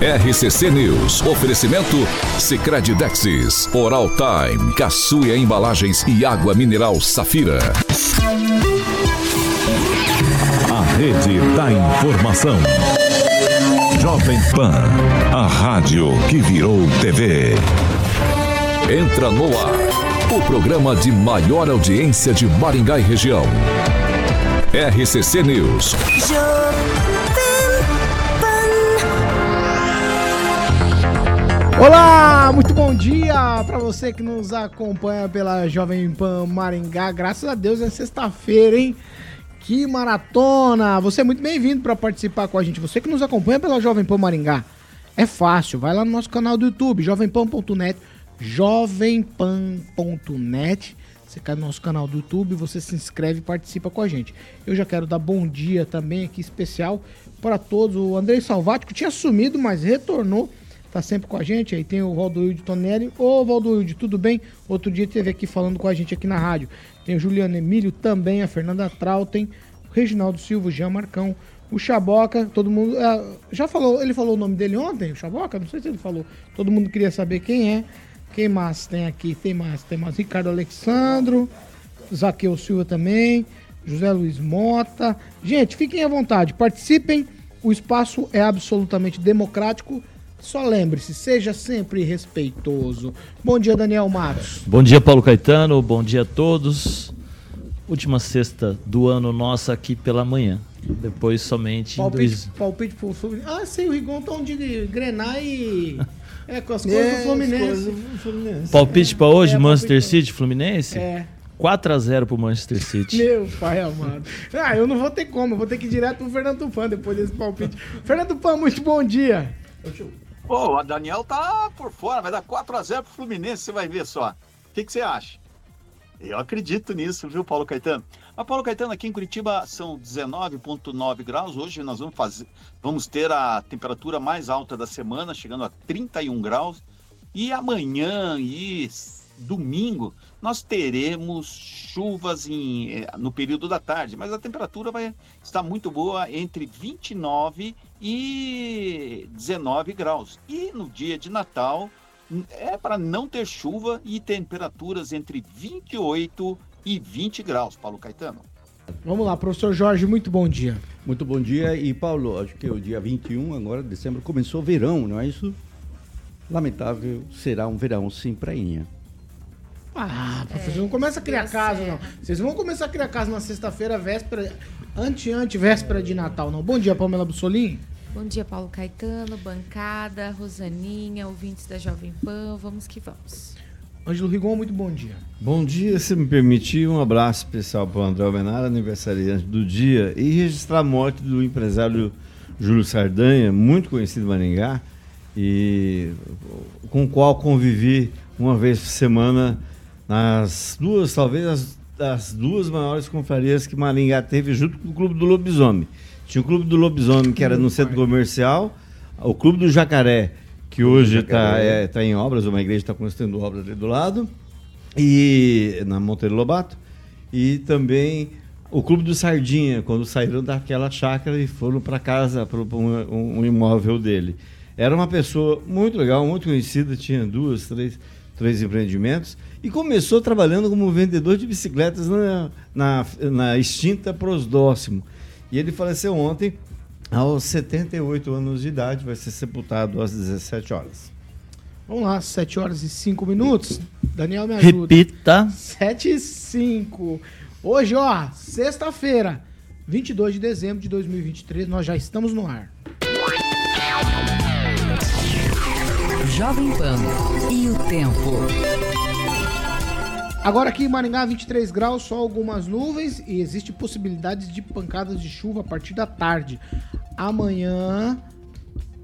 RCC News. Oferecimento Sicredi Dexis, Oral Time, Caçuia Embalagens e Água Mineral Safira. A Rede da Informação. Jovem Pan, a rádio que virou TV. Entra no ar, o programa de maior audiência de Maringá e região. RCC News. Olá, muito bom dia para você que nos acompanha pela Jovem Pan Maringá. Graças a Deus é sexta-feira, hein? Que maratona! Você é muito bem-vindo para participar com a gente. Você que nos acompanha pela Jovem Pan Maringá. É fácil, vai lá no nosso canal do YouTube, jovempan.net, jovempan.net. Você cai no nosso canal do YouTube, você se inscreve e participa com a gente. Eu já quero dar bom dia também aqui especial para todos. O Andrei Salvático tinha sumido, mas retornou tá sempre com a gente. Aí tem o Valdoilde Tonelli. Ô, Valdoilde, tudo bem? Outro dia teve aqui falando com a gente aqui na rádio. Tem o Juliano Emílio também, a Fernanda Trautem, o Reginaldo Silva, o Jean Marcão, o Chaboca, todo mundo. Uh, já falou, ele falou o nome dele ontem, o Chaboca? Não sei se ele falou. Todo mundo queria saber quem é. Quem mais tem aqui? Tem mais, tem mais Ricardo Alexandro, Zaqueu Silva também, José Luiz Mota. Gente, fiquem à vontade, participem. O espaço é absolutamente democrático. Só lembre-se, seja sempre respeitoso. Bom dia, Daniel Matos. Bom dia, Paulo Caetano. Bom dia a todos. Última sexta do ano nossa aqui pela manhã. Depois somente palpite, dois... palpite pro Fluminense. Ah, sei, o Rigon tá de grenar e. É, com as coisas é, do Fluminense. Fluminense. Palpite para hoje, é, Manchester City, Fluminense? É. 4x0 pro Manchester City. Meu pai amado. Ah, eu não vou ter como, eu vou ter que ir direto pro Fernando Tupan depois desse palpite. Fernando Tupan, muito bom dia. Pô, a Daniel tá por fora, vai dar 4x0 pro Fluminense, você vai ver só. O que, que você acha? Eu acredito nisso, viu, Paulo Caetano? Mas, Paulo Caetano, aqui em Curitiba são 19,9 graus. Hoje nós vamos, fazer, vamos ter a temperatura mais alta da semana, chegando a 31 graus. E amanhã e domingo nós teremos chuvas em, eh, no período da tarde, mas a temperatura vai estar muito boa entre 29 e 19 graus. E no dia de Natal é para não ter chuva e temperaturas entre 28 e 20 graus, Paulo Caetano. Vamos lá, professor Jorge, muito bom dia. Muito bom dia. E Paulo, acho que é o dia 21 agora de dezembro começou o verão, não é isso? Lamentável, será um verão sem prainha. Ah, professor, é, não começa a criar casa, não. Vocês vão começar a criar casa na sexta-feira, véspera, ante-ante, véspera de Natal, não. Bom dia, Pamela Bussolini. Bom dia, Paulo Caetano, bancada, Rosaninha, ouvintes da Jovem Pan. Vamos que vamos. Ângelo Rigon, muito bom dia. Bom dia, se me permitir, um abraço especial para o André Almenara, aniversariante do dia, e registrar a morte do empresário Júlio Sardanha, muito conhecido em Maringá, e com o qual convivi uma vez por semana nas duas, talvez as, as duas maiores confrarias que Maringá teve junto com o Clube do Lobisomem. Tinha o Clube do Lobisomem, que era no centro comercial, o Clube do Jacaré, que hoje está é, tá em obras, uma igreja está construindo obras ali do lado, e na Monteiro Lobato, e também o Clube do Sardinha, quando saíram daquela chácara e foram para casa, para um, um, imóvel dele. Era uma pessoa muito legal, muito conhecida, tinha duas, três, três empreendimentos, e começou trabalhando como vendedor de bicicletas na, na, na extinta Prosdóximo. E ele faleceu ontem, aos 78 anos de idade, vai ser sepultado às 17 horas. Vamos lá, 7 horas e 5 minutos. Daniel me ajuda. Repita. 7 e 5. Hoje, ó, sexta-feira, 22 de dezembro de 2023, nós já estamos no ar. Jovem Pan e o tempo. Agora aqui em Maringá, 23 graus, só algumas nuvens e existe possibilidade de pancadas de chuva a partir da tarde. Amanhã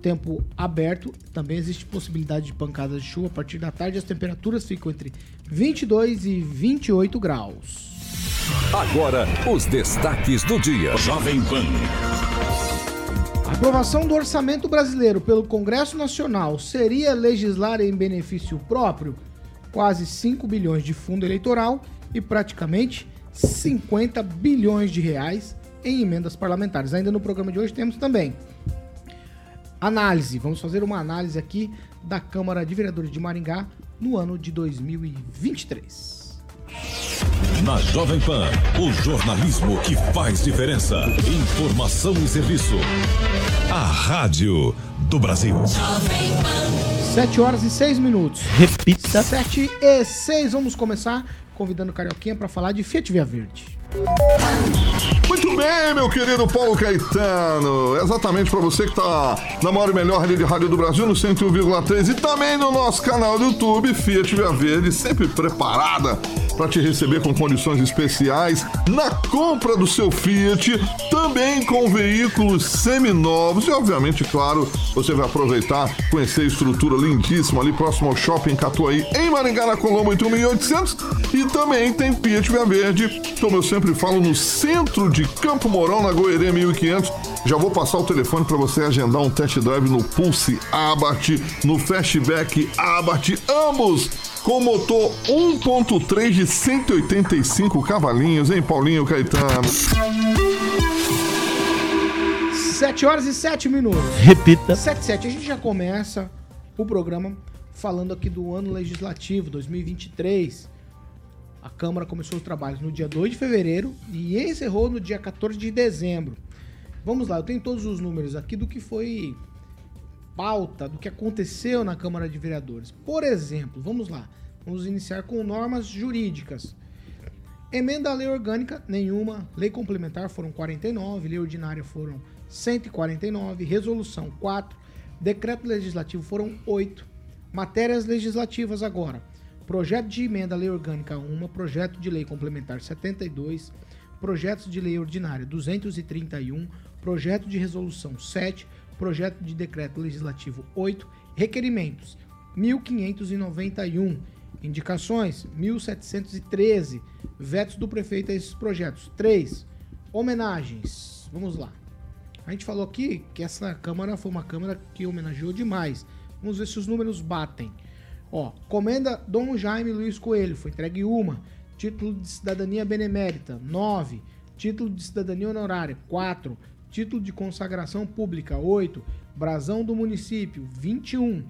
tempo aberto, também existe possibilidade de pancadas de chuva a partir da tarde. As temperaturas ficam entre 22 e 28 graus. Agora, os destaques do dia. Jovem Pan. A aprovação do orçamento brasileiro pelo Congresso Nacional seria legislar em benefício próprio? Quase 5 bilhões de fundo eleitoral e praticamente 50 bilhões de reais em emendas parlamentares. Ainda no programa de hoje temos também análise. Vamos fazer uma análise aqui da Câmara de Vereadores de Maringá no ano de 2023. Na Jovem Pan, o jornalismo que faz diferença. Informação e serviço. A Rádio do Brasil. 7 horas e 6 minutos. Repita. 7 e 6. Vamos começar convidando o Carioquinha para falar de Fiat Via Verde. Muito bem, meu querido Paulo Caetano. Exatamente para você que está na maior e melhor rede de rádio do Brasil, no 101,3 e também no nosso canal do YouTube, Fiat Via Verde, sempre preparada para te receber com condições especiais na compra do seu Fiat, também com veículos seminovos. E, obviamente, claro, você vai aproveitar, conhecer a estrutura lindíssima ali próximo ao Shopping Catuaí, em Maringá, na Colombo 8800 e também tem Fiat Via Verde, como eu sempre falo, no centro de Campo Mourão, na Goerê 1500. Já vou passar o telefone para você agendar um test drive no Pulse Abarth, no Fastback Abarth, ambos com motor 1.3 de 185 cavalinhos, hein, Paulinho Caetano? 7 horas e 7 minutos. Repita. 7 7. A gente já começa o programa falando aqui do ano legislativo 2023. A Câmara começou os trabalhos no dia 2 de fevereiro e encerrou no dia 14 de dezembro. Vamos lá, eu tenho todos os números aqui do que foi pauta, do que aconteceu na Câmara de Vereadores. Por exemplo, vamos lá, vamos iniciar com normas jurídicas. Emenda à lei orgânica, nenhuma. Lei complementar foram 49, lei ordinária foram 149, resolução 4, decreto legislativo foram 8. Matérias legislativas agora. Projeto de emenda à lei orgânica 1, projeto de lei complementar 72, projetos de lei ordinária 231, projeto de resolução 7, projeto de decreto legislativo 8, requerimentos 1591, indicações 1713, vetos do prefeito a esses projetos 3, homenagens. Vamos lá. A gente falou aqui que essa Câmara foi uma Câmara que homenageou demais. Vamos ver se os números batem. Ó, comenda Dom Jaime Luiz Coelho, foi entregue uma. Título de cidadania benemérita, 9. Título de cidadania honorária, 4. Título de consagração pública, 8. Brasão do município, 21.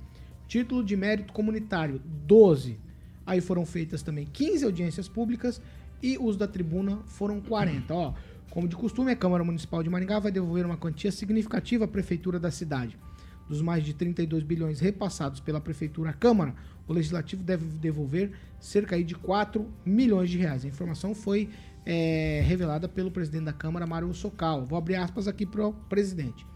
Título de mérito comunitário, 12. Aí foram feitas também 15 audiências públicas e os da tribuna foram 40. Ó, como de costume, a Câmara Municipal de Maringá vai devolver uma quantia significativa à prefeitura da cidade. Dos mais de 32 bilhões repassados pela prefeitura à Câmara, o legislativo deve devolver cerca de 4 milhões de reais. A informação foi é, revelada pelo presidente da Câmara, Mário Socal. Vou abrir aspas aqui para o presidente.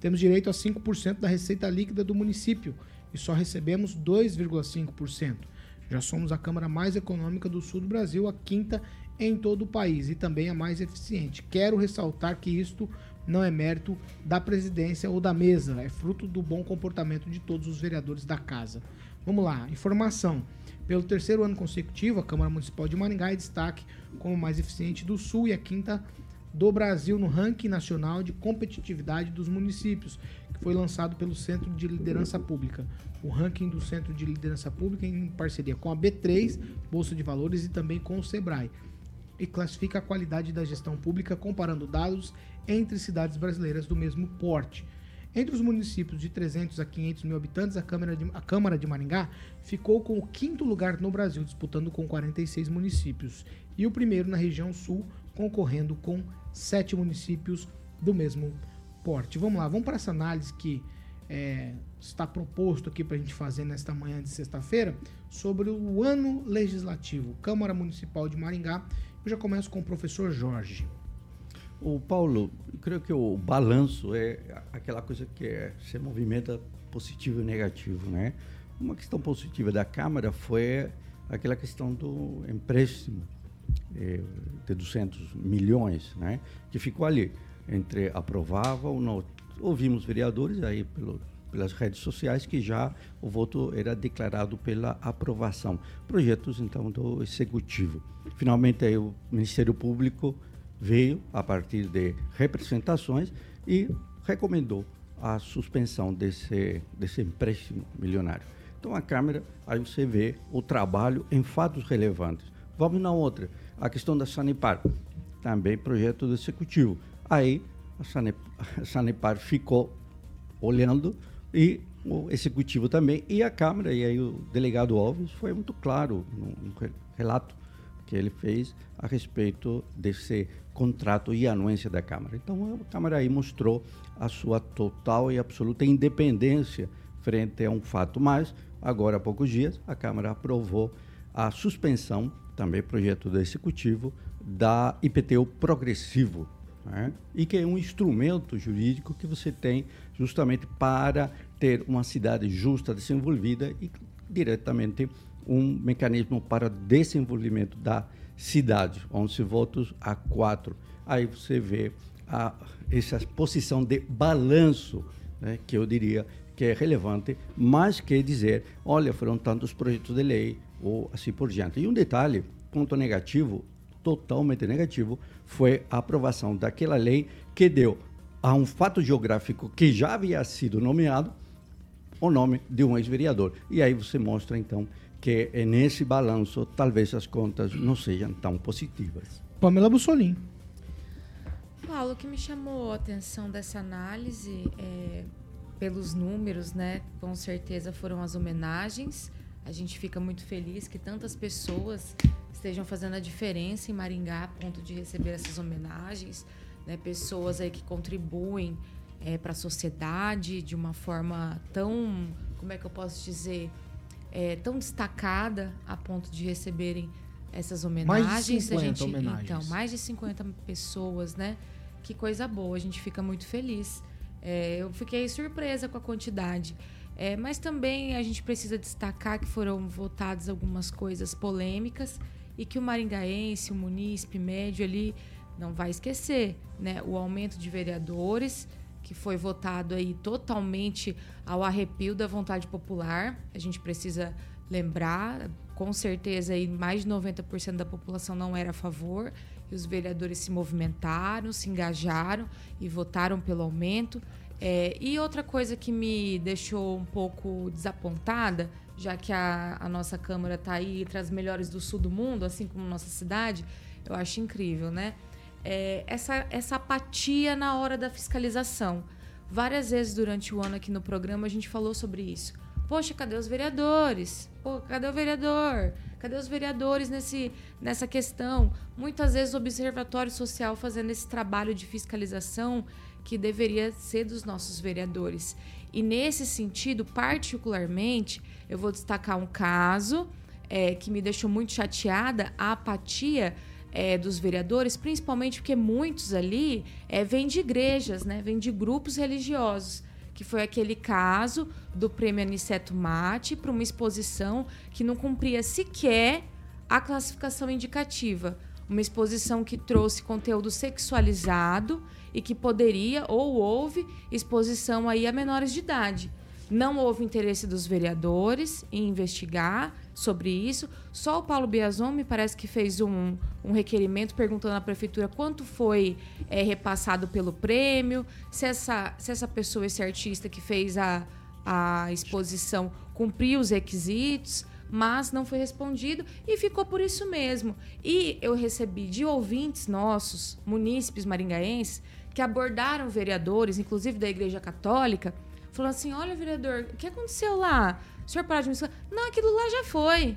Temos direito a 5% da receita líquida do município e só recebemos 2,5%. Já somos a Câmara mais econômica do sul do Brasil, a quinta em todo o país e também a mais eficiente. Quero ressaltar que isto não é mérito da presidência ou da mesa, é fruto do bom comportamento de todos os vereadores da casa. Vamos lá, informação. Pelo terceiro ano consecutivo, a Câmara Municipal de Maringá é destaque como mais eficiente do Sul e a quinta do Brasil no ranking nacional de competitividade dos municípios, que foi lançado pelo Centro de Liderança Pública. O ranking do Centro de Liderança Pública em parceria com a B3, Bolsa de Valores e também com o Sebrae. E classifica a qualidade da gestão pública comparando dados entre cidades brasileiras do mesmo porte. Entre os municípios de 300 a 500 mil habitantes, a Câmara, de, a Câmara de Maringá ficou com o quinto lugar no Brasil, disputando com 46 municípios, e o primeiro na região sul, concorrendo com sete municípios do mesmo porte. Vamos lá, vamos para essa análise que é, está proposto aqui para a gente fazer nesta manhã de sexta-feira sobre o ano legislativo, Câmara Municipal de Maringá. Eu já começo com o professor Jorge. O Paulo, creio que o balanço é aquela coisa que é, se movimenta positivo e negativo, né? Uma questão positiva da Câmara foi aquela questão do empréstimo eh, de 200 milhões, né? Que ficou ali entre aprovava ou não. Ouvimos vereadores aí pelo pelas redes sociais que já o voto era declarado pela aprovação. Projetos, então, do Executivo. Finalmente, aí, o Ministério Público veio, a partir de representações, e recomendou a suspensão desse, desse empréstimo milionário. Então, a Câmara, aí você vê o trabalho em fatos relevantes. Vamos na outra, a questão da Sanepar, também projeto do Executivo. Aí, a Sanepar ficou olhando e o Executivo também, e a Câmara, e aí o delegado Alves foi muito claro no, no relato que ele fez a respeito desse contrato e anuência da Câmara. Então, a Câmara aí mostrou a sua total e absoluta independência frente a um fato, mas agora há poucos dias a Câmara aprovou a suspensão, também projeto do Executivo, da IPTU progressivo, né? e que é um instrumento jurídico que você tem justamente para ter uma cidade justa, desenvolvida e diretamente um mecanismo para desenvolvimento da cidade, 11 votos a 4. Aí você vê a, essa posição de balanço, né, que eu diria que é relevante, mas quer dizer, olha, foram tantos projetos de lei ou assim por diante. E um detalhe, ponto negativo, totalmente negativo, foi a aprovação daquela lei que deu a um fato geográfico que já havia sido nomeado o nome de um ex-vereador. E aí você mostra, então, que nesse balanço talvez as contas não sejam tão positivas. Pamela Bussolini. Paulo, o que me chamou a atenção dessa análise é, pelos números, né? Com certeza foram as homenagens. A gente fica muito feliz que tantas pessoas estejam fazendo a diferença em Maringá a ponto de receber essas homenagens, né? Pessoas aí que contribuem é, para a sociedade de uma forma tão, como é que eu posso dizer, é, tão destacada a ponto de receberem essas homenagens. Mais de 50 a gente, homenagens. Então, mais de 50 pessoas, né? Que coisa boa, a gente fica muito feliz. É, eu fiquei surpresa com a quantidade. É, mas também a gente precisa destacar que foram votadas algumas coisas polêmicas e que o maringaense, o munícipe médio ali, não vai esquecer, né? O aumento de vereadores, que foi votado aí totalmente ao arrepio da vontade popular. A gente precisa lembrar, com certeza aí mais de 90% da população não era a favor, e os vereadores se movimentaram, se engajaram e votaram pelo aumento. É, e outra coisa que me deixou um pouco desapontada, já que a, a nossa Câmara está aí entre as melhores do sul do mundo, assim como nossa cidade, eu acho incrível, né? É, essa, essa apatia na hora da fiscalização. Várias vezes durante o ano aqui no programa a gente falou sobre isso. Poxa, cadê os vereadores? Pô, cadê o vereador? Cadê os vereadores nesse, nessa questão? Muitas vezes o Observatório Social fazendo esse trabalho de fiscalização que deveria ser dos nossos vereadores. E nesse sentido, particularmente, eu vou destacar um caso é, que me deixou muito chateada, a apatia é, dos vereadores, principalmente porque muitos ali é, vêm de igrejas, né? vêm de grupos religiosos que foi aquele caso do prêmio Aniceto Mate para uma exposição que não cumpria sequer a classificação indicativa. Uma exposição que trouxe conteúdo sexualizado e que poderia ou houve exposição aí a menores de idade. Não houve interesse dos vereadores em investigar sobre isso. Só o Paulo Biazon me parece que fez um, um requerimento perguntando à prefeitura quanto foi é, repassado pelo prêmio, se essa, se essa pessoa, esse artista que fez a, a exposição cumpriu os requisitos, mas não foi respondido e ficou por isso mesmo. E eu recebi de ouvintes nossos, munícipes maringaenses, que abordaram vereadores, inclusive da Igreja Católica, falando assim: olha, vereador, o que aconteceu lá? O senhor parou de me Não, aquilo lá já foi.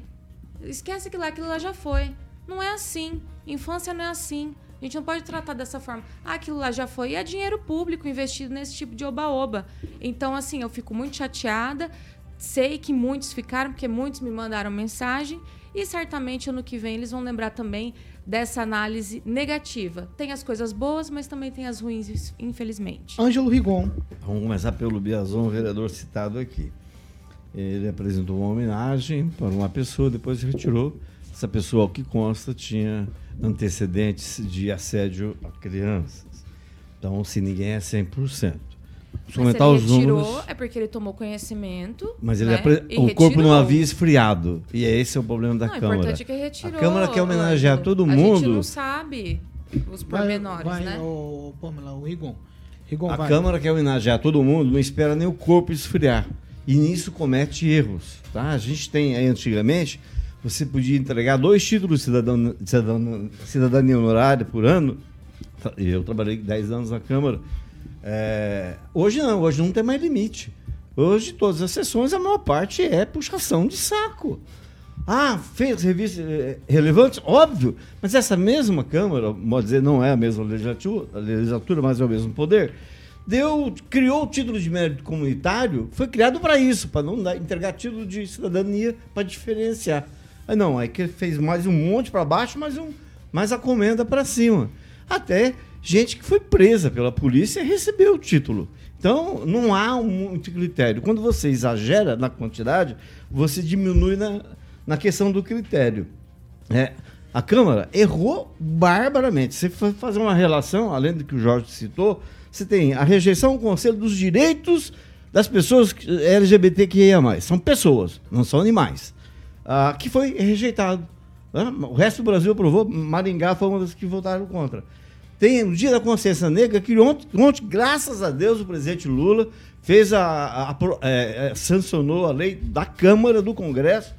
Esquece aquilo lá, aquilo lá já foi. Não é assim. Infância não é assim. A gente não pode tratar dessa forma. Ah, aquilo lá já foi. E é dinheiro público investido nesse tipo de oba-oba. Então, assim, eu fico muito chateada. Sei que muitos ficaram, porque muitos me mandaram mensagem. E certamente ano que vem eles vão lembrar também dessa análise negativa. Tem as coisas boas, mas também tem as ruins, infelizmente. Ângelo Rigon. Vamos começar pelo Biazon, vereador citado aqui. Ele apresentou uma homenagem para uma pessoa, depois retirou. Essa pessoa, ao que consta, tinha antecedentes de assédio a crianças. Então, se ninguém é 100%. Mas se aumentar ele os retirou, números. é porque ele tomou conhecimento. Mas ele né? apre- o corpo não havia esfriado. E esse é o problema da Não, o Câmara. importante é que retirou. A Câmara quer homenagear todo A gente mundo. não sabe os Vai, pormenores, vai, né? o Pamela, o Rigon. Rigon, A vai. Câmara quer homenagear todo mundo, não espera nem o corpo esfriar. E nisso comete erros. Tá? A gente tem aí antigamente, você podia entregar dois títulos de cidadão- cidadão- cidadania honorária por ano. Eu trabalhei 10 anos na Câmara. É, hoje não, hoje não tem mais limite. Hoje, todas as sessões, a maior parte é puxação de saco. Ah, fez revistas eh, relevantes? Óbvio. Mas essa mesma Câmara, pode dizer, não é a mesma legislatura, a legislatura, mas é o mesmo poder, deu, criou o título de mérito comunitário, foi criado para isso, para não dar, entregar título de cidadania para diferenciar. Ah, não, aí que fez mais um monte para baixo, mais, um, mais a comenda para cima. Até gente que foi presa pela polícia recebeu o título. Então, não há muito critério. Quando você exagera na quantidade, você diminui na, na questão do critério. É, a Câmara errou barbaramente. Se for fazer uma relação, além do que o Jorge citou, você tem a rejeição ao Conselho dos Direitos das pessoas LGBTQIA+. São pessoas, não são animais. Ah, que foi rejeitado. né? O resto do Brasil aprovou, Maringá foi uma das que votaram contra. Tem o Dia da Consciência Negra, que ontem, ontem, graças a Deus, o presidente Lula fez a, a- a é, é, sancionou a lei da Câmara do Congresso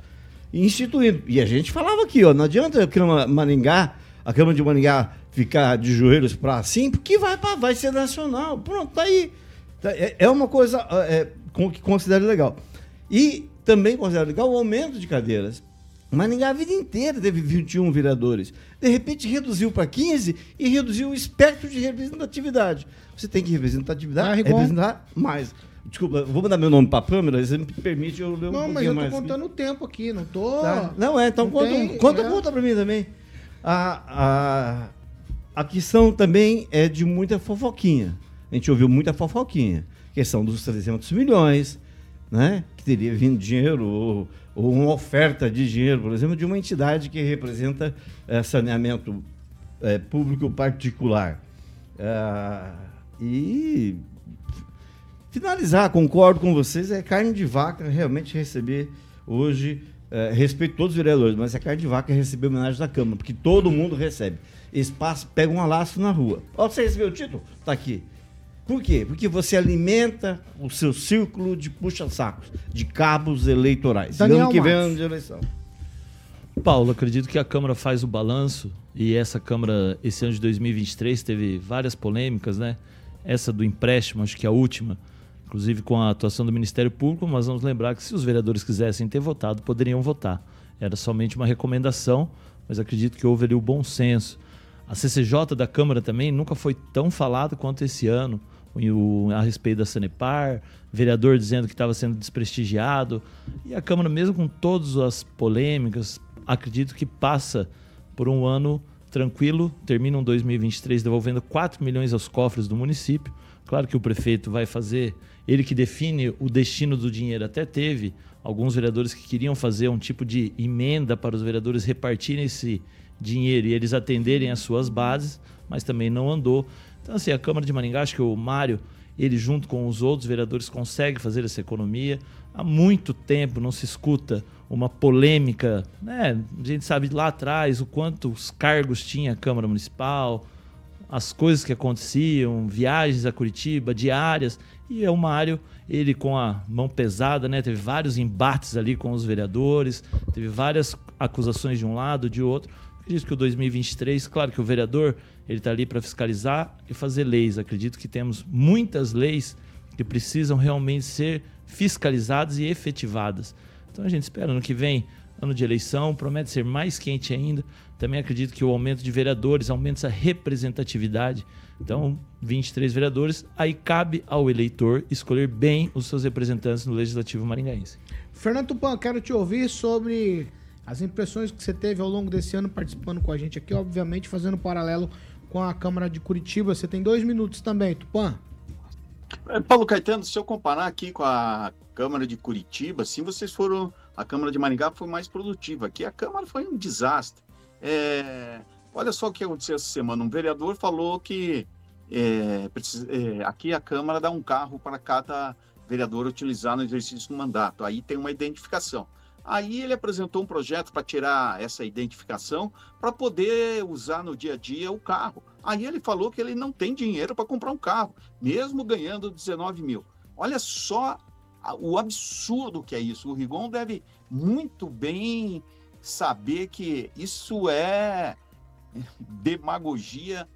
instituindo. E a gente falava aqui, ó, não adianta a Câmara Maringá, a Câmara de Maringá ficar de joelhos para assim, porque vai, pra- vai ser nacional. Pronto, tá aí. Tá- É, é uma coisa é, com- que considero legal. E também considero legal o aumento de cadeiras. Maringá a vida inteira teve 21 vereadores. De repente reduziu para 15 e reduziu o espectro de representatividade. Você tem que representatividade, Rigon. representar mais. Desculpa, vou mandar meu nome para a Pâmela, você me permite eu ler um Não, mas eu aqui. contando o tempo aqui, não tô. Tá. Não, é, então Não conta, tem- conta, é. conta pra mim também. A, a, a questão também é de muita fofoquinha. A gente ouviu muita fofoquinha. Questão dos 300 milhões, né? Que teria vindo dinheiro, ou, ou uma oferta de dinheiro, por exemplo, de uma entidade que representa eh, saneamento eh, público particular. Ah, e finalizar, concordo com vocês, é carne de vaca realmente receber hoje, é, respeito todos os vereadores, mas é carne de vaca receber homenagem da Câmara, porque todo mundo recebe. Espaço pega um alaço na rua. Ó, você recebeu o título? Tá aqui. Por quê? Porque você alimenta o seu círculo de puxa-sacos, de cabos eleitorais. Daniel ano que vem é ano de eleição. Paulo, acredito que a Câmara faz o balanço e essa Câmara, esse ano de 2023, teve várias polêmicas, né? Essa do empréstimo, acho que é a última, inclusive com a atuação do Ministério Público, mas vamos lembrar que se os vereadores quisessem ter votado, poderiam votar. Era somente uma recomendação, mas acredito que houve ali o bom senso. A CCJ da Câmara também nunca foi tão falada quanto esse ano, a respeito da Sanepar, vereador dizendo que estava sendo desprestigiado. E a Câmara, mesmo com todas as polêmicas, acredito que passa por um ano tranquilo, termina um 2023 devolvendo 4 milhões aos cofres do município. Claro que o prefeito vai fazer, ele que define o destino do dinheiro, até teve alguns vereadores que queriam fazer um tipo de emenda para os vereadores repartirem esse dinheiro e eles atenderem às suas bases, mas também não andou. Então, assim, a Câmara de Maringá, acho que o Mário, ele junto com os outros vereadores consegue fazer essa economia. Há muito tempo não se escuta uma polêmica, né? A gente sabe lá atrás o quantos cargos tinha a Câmara Municipal, as coisas que aconteciam, viagens a Curitiba, diárias, e é o Mário, ele com a mão pesada, né? Teve vários embates ali com os vereadores, teve várias acusações de um lado, de outro. Acredito que o 2023, claro que o vereador, ele está ali para fiscalizar e fazer leis. Acredito que temos muitas leis que precisam realmente ser fiscalizadas e efetivadas. Então a gente espera no que vem, ano de eleição, promete ser mais quente ainda. Também acredito que o aumento de vereadores aumenta essa representatividade. Então, 23 vereadores, aí cabe ao eleitor escolher bem os seus representantes no Legislativo Maringaense. Fernando Tupan, quero te ouvir sobre as impressões que você teve ao longo desse ano participando com a gente aqui, obviamente fazendo paralelo com a Câmara de Curitiba. Você tem dois minutos também, Tupan. É, Paulo Caetano, se eu comparar aqui com a Câmara de Curitiba, sim, vocês foram. A Câmara de Maringá foi mais produtiva. Aqui a Câmara foi um desastre. É, olha só o que aconteceu essa semana. Um vereador falou que é, precisa- é, aqui a Câmara dá um carro para cada vereador utilizar no exercício do mandato. Aí tem uma identificação. Aí ele apresentou um projeto para tirar essa identificação para poder usar no dia a dia o carro. Aí ele falou que ele não tem dinheiro para comprar um carro, mesmo ganhando 19 mil. Olha só o absurdo que é isso. O Rigon deve muito bem saber que isso é demagogia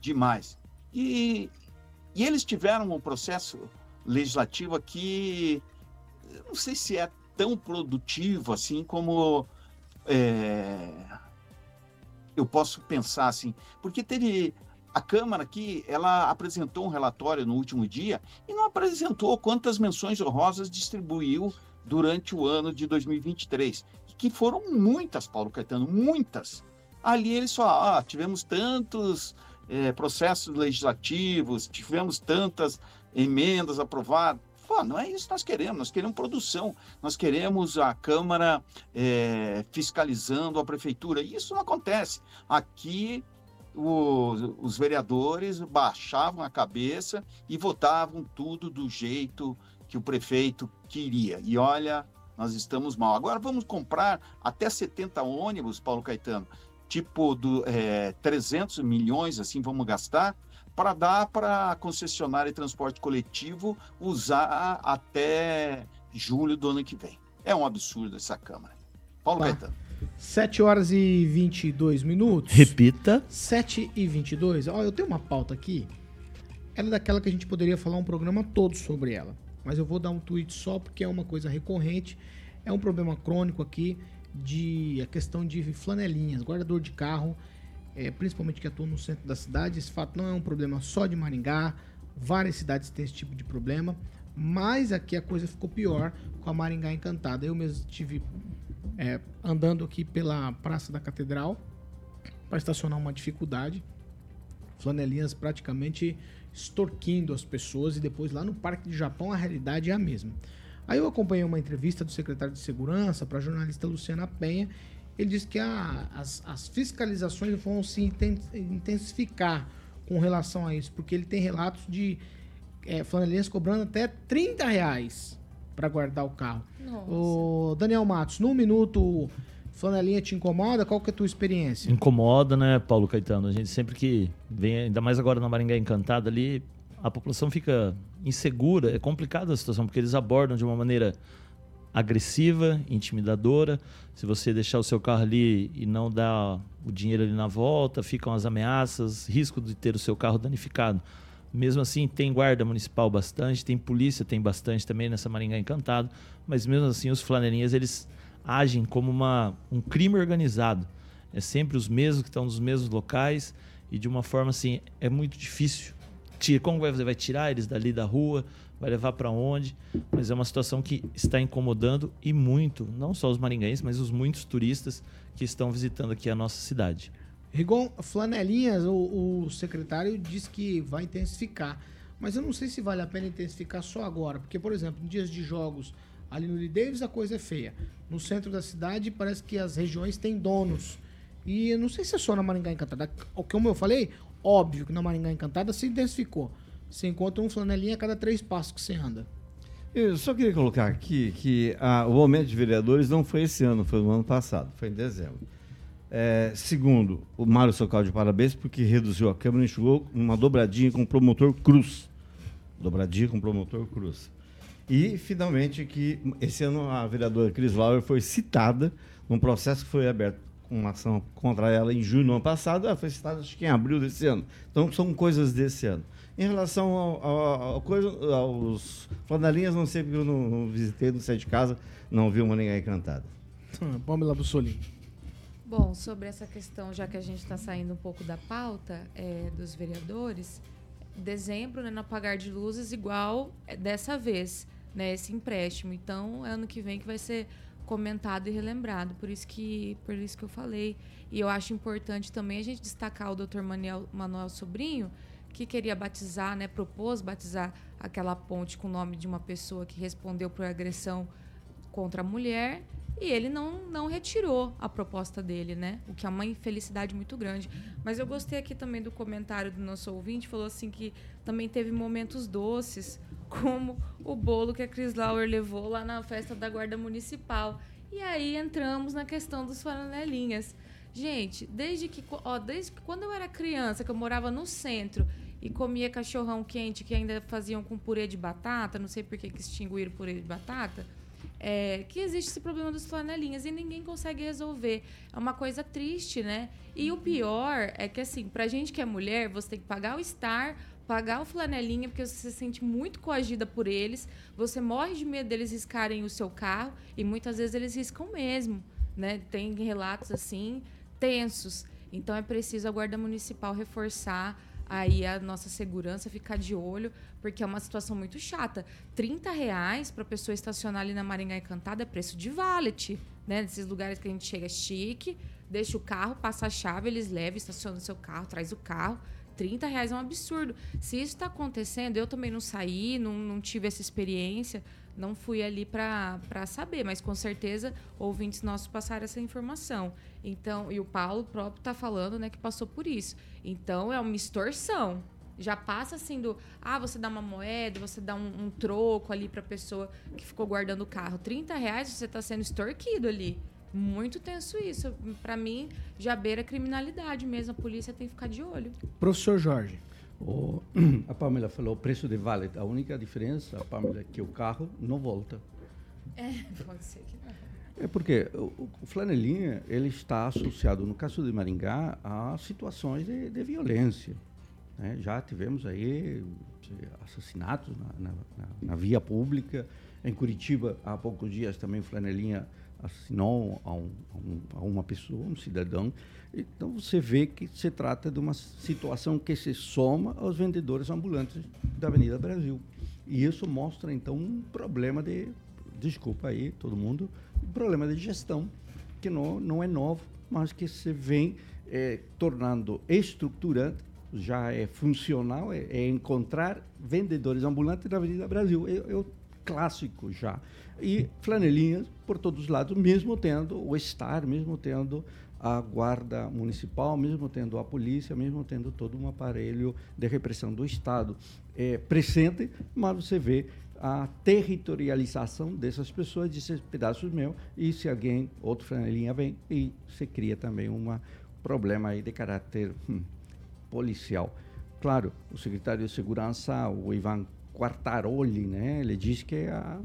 demais. E, e eles tiveram um processo legislativo aqui, não sei se é tão produtivo assim como é, eu posso pensar assim, porque teve a Câmara aqui, ela apresentou um relatório no último dia e não apresentou quantas menções honrosas distribuiu durante o ano de 2023, que foram muitas, Paulo Caetano, muitas. Ali eles só, ah, tivemos tantos eh, processos legislativos, tivemos tantas emendas aprovadas. Pô, não é isso que nós queremos, nós queremos produção, nós queremos a Câmara eh, fiscalizando a Prefeitura. E isso não acontece. Aqui os, os vereadores baixavam a cabeça e votavam tudo do jeito que o prefeito queria. E olha, nós estamos mal. Agora vamos comprar até 70 ônibus, Paulo Caetano, tipo do, é, 300 milhões, assim, vamos gastar, para dar para a concessionária de transporte coletivo usar até julho do ano que vem. É um absurdo essa Câmara. Paulo Tá. Caetano. 7 horas e 22 minutos. Repita. 7 e 22. Ó, eu tenho uma pauta aqui. Ela é daquela que a gente poderia falar um programa todo sobre ela. Mas eu vou dar um tweet só porque é uma coisa recorrente. É um problema crônico aqui de a questão de flanelinhas, guardador de carro, é, principalmente que atua no centro da cidade. Esse fato não é um problema só de Maringá. Várias cidades têm esse tipo de problema. Mas aqui a coisa ficou pior com a Maringá Encantada. Eu mesmo estive é, andando aqui pela Praça da Catedral para estacionar uma dificuldade. Flanelinhas praticamente extorquindo as pessoas e depois lá no Parque de Japão a realidade é a mesma. Aí eu acompanhei uma entrevista do secretário de Segurança para a jornalista Luciana Penha. Ele disse que a- as, as fiscalizações vão se inten- intensificar com relação a isso, porque ele tem relatos de é, flanelinhas cobrando até 30 reais para guardar o carro. Nossa. Ô, Daniel Matos, num minuto, flanelinha te incomoda? Qual que é a tua experiência? Incomoda, né, Paulo Caetano? A gente sempre que vem, ainda mais agora na Maringá Encantada ali, a população fica insegura. É complicada a situação, porque eles abordam de uma maneira agressiva, intimidadora. Se você deixar o seu carro ali e não dar o dinheiro ali na volta, ficam as ameaças, risco de ter o seu carro danificado. Mesmo assim, tem guarda municipal bastante, tem polícia, tem bastante também nessa Maringá Encantado, mas mesmo assim os flanelinhas eles agem como uma, um crime organizado. É sempre os mesmos que estão nos mesmos locais e de uma forma assim, é muito difícil. Como vai? Vai tirar eles dali da rua? Vai levar para onde? Mas é uma situação que está incomodando e muito, não só os maringaenses, mas os muitos turistas que estão visitando aqui a nossa cidade. Rigon, flanelinhas, o, o secretário disse que vai intensificar. Mas eu não sei se vale a pena intensificar só agora. Porque, por exemplo, em dias de jogos ali no Lee Davis a coisa é feia. No centro da cidade parece que as regiões têm donos. E não sei se é só na Maringá Encantada. O que eu falei, óbvio que na Maringá Encantada se intensificou. Você encontra um flanelinha a cada três passos que você anda. Eu só queria colocar aqui que ah, o aumento de vereadores não foi esse ano, foi no ano passado, foi em dezembro. É, segundo, o Mário Socal de parabéns porque reduziu a Câmara e enxugou uma dobradinha com o promotor Cruz. Dobradinha com o promotor Cruz. E, finalmente, que esse ano a vereadora Cris Lauer foi citada num processo que foi aberto uma ação contra ela em junho do ano passado, ela foi citada acho que em abril desse ano. Então, são coisas desse ano. Em relação ao, ao- ao coisa, aos flanelinhas, não sei porque eu não, não visitei, não saí de casa, não vi uma ninguém encantada. Pamela Bussolini. Bom, sobre essa questão, já que a gente está saindo um pouco da pauta é, dos vereadores, dezembro, né, no apagar de luzes, igual é, dessa vez, né, esse empréstimo. Então, é ano que vem que vai ser comentado e relembrado. Por isso que, por isso que eu falei. E eu acho importante também a gente destacar o Dr. Manuel, Manuel Sobrinho, que queria batizar, né, propôs batizar aquela ponte com o nome de uma pessoa que respondeu por agressão contra a mulher E ele não, não retirou a proposta dele, né? O que é uma infelicidade muito grande. Mas eu gostei aqui também do comentário do nosso ouvinte, falou assim que também teve momentos doces, como o bolo que a Chris Lauer levou lá na festa da Guarda Municipal. E aí entramos na questão dos flanelinhas. Gente, desde que, ó, desde que quando eu era criança, que eu morava no centro e comia cachorrão quente que ainda faziam com purê de batata, não sei por que, extinguiram purê de batata, é, que existe esse problema dos flanelinhas e ninguém consegue resolver. É uma coisa triste, né? E o pior é que, assim, pra gente que é mulher, você tem que pagar o Star, pagar o flanelinha, porque você se sente muito coagida por eles, você morre de medo deles riscarem o seu carro e muitas vezes eles riscam mesmo, né? Tem relatos assim tensos. Então é preciso a Guarda Municipal reforçar aí a nossa segurança, ficar de olho, porque é uma situação muito chata. 30 reais para pessoa estacionar ali na Maringá Encantada é preço de valet, né? Nesses lugares que a gente chega chique, deixa o carro, passa a chave, eles levam, estaciona o seu carro, traz o carro. 30 reais é um absurdo. Se isso está acontecendo, eu também não saí, não, não tive essa experiência, não fui ali para saber, mas com certeza ouvintes nossos passaram essa informação. Então, e o Paulo próprio está falando, né, que passou por isso. Então, é uma extorsão. Já passa assim do, ah, você dá uma moeda, você dá um, um troco ali para pessoa que ficou guardando o carro. 30 reais você está sendo extorquido ali. Muito tenso isso. Para mim, já beira criminalidade mesmo. A polícia tem que ficar de olho. Professor Jorge. O, a Pamela falou o preço de vale. A única diferença, a Pamela, é que o carro não volta. É, pode ser que não. É porque o, o flanelinha ele está associado, no caso de Maringá, a situações de, de violência. Né? Já tivemos aí assassinatos na, na, na, na, via pública. Em Curitiba, há poucos dias também o flanelinha assinou a, um, a, um, uma pessoa, um cidadão. Então você vê que se trata de uma situação que se soma aos vendedores ambulantes da Avenida Brasil. E isso mostra então um problema de, desculpa aí todo mundo, um problema de gestão que não, não é novo, mas que se vem é, tornando estruturante, já é funcional, é, é, encontrar vendedores ambulantes na Avenida Brasil. É, é o clássico já. E flanelinhas por todos os lados, mesmo tendo o estar, mesmo tendo a guarda municipal, mesmo tendo a polícia, mesmo tendo todo um aparelho de repressão do Estado é, presente, mas você vê a territorialização dessas pessoas, desses pedaços meus, e se alguém, outro flanelinha vem, e se cria também um problema aí de caráter hum, policial. Claro, o secretário de Segurança, o Ivan Quartaroli, né, ele diz que a,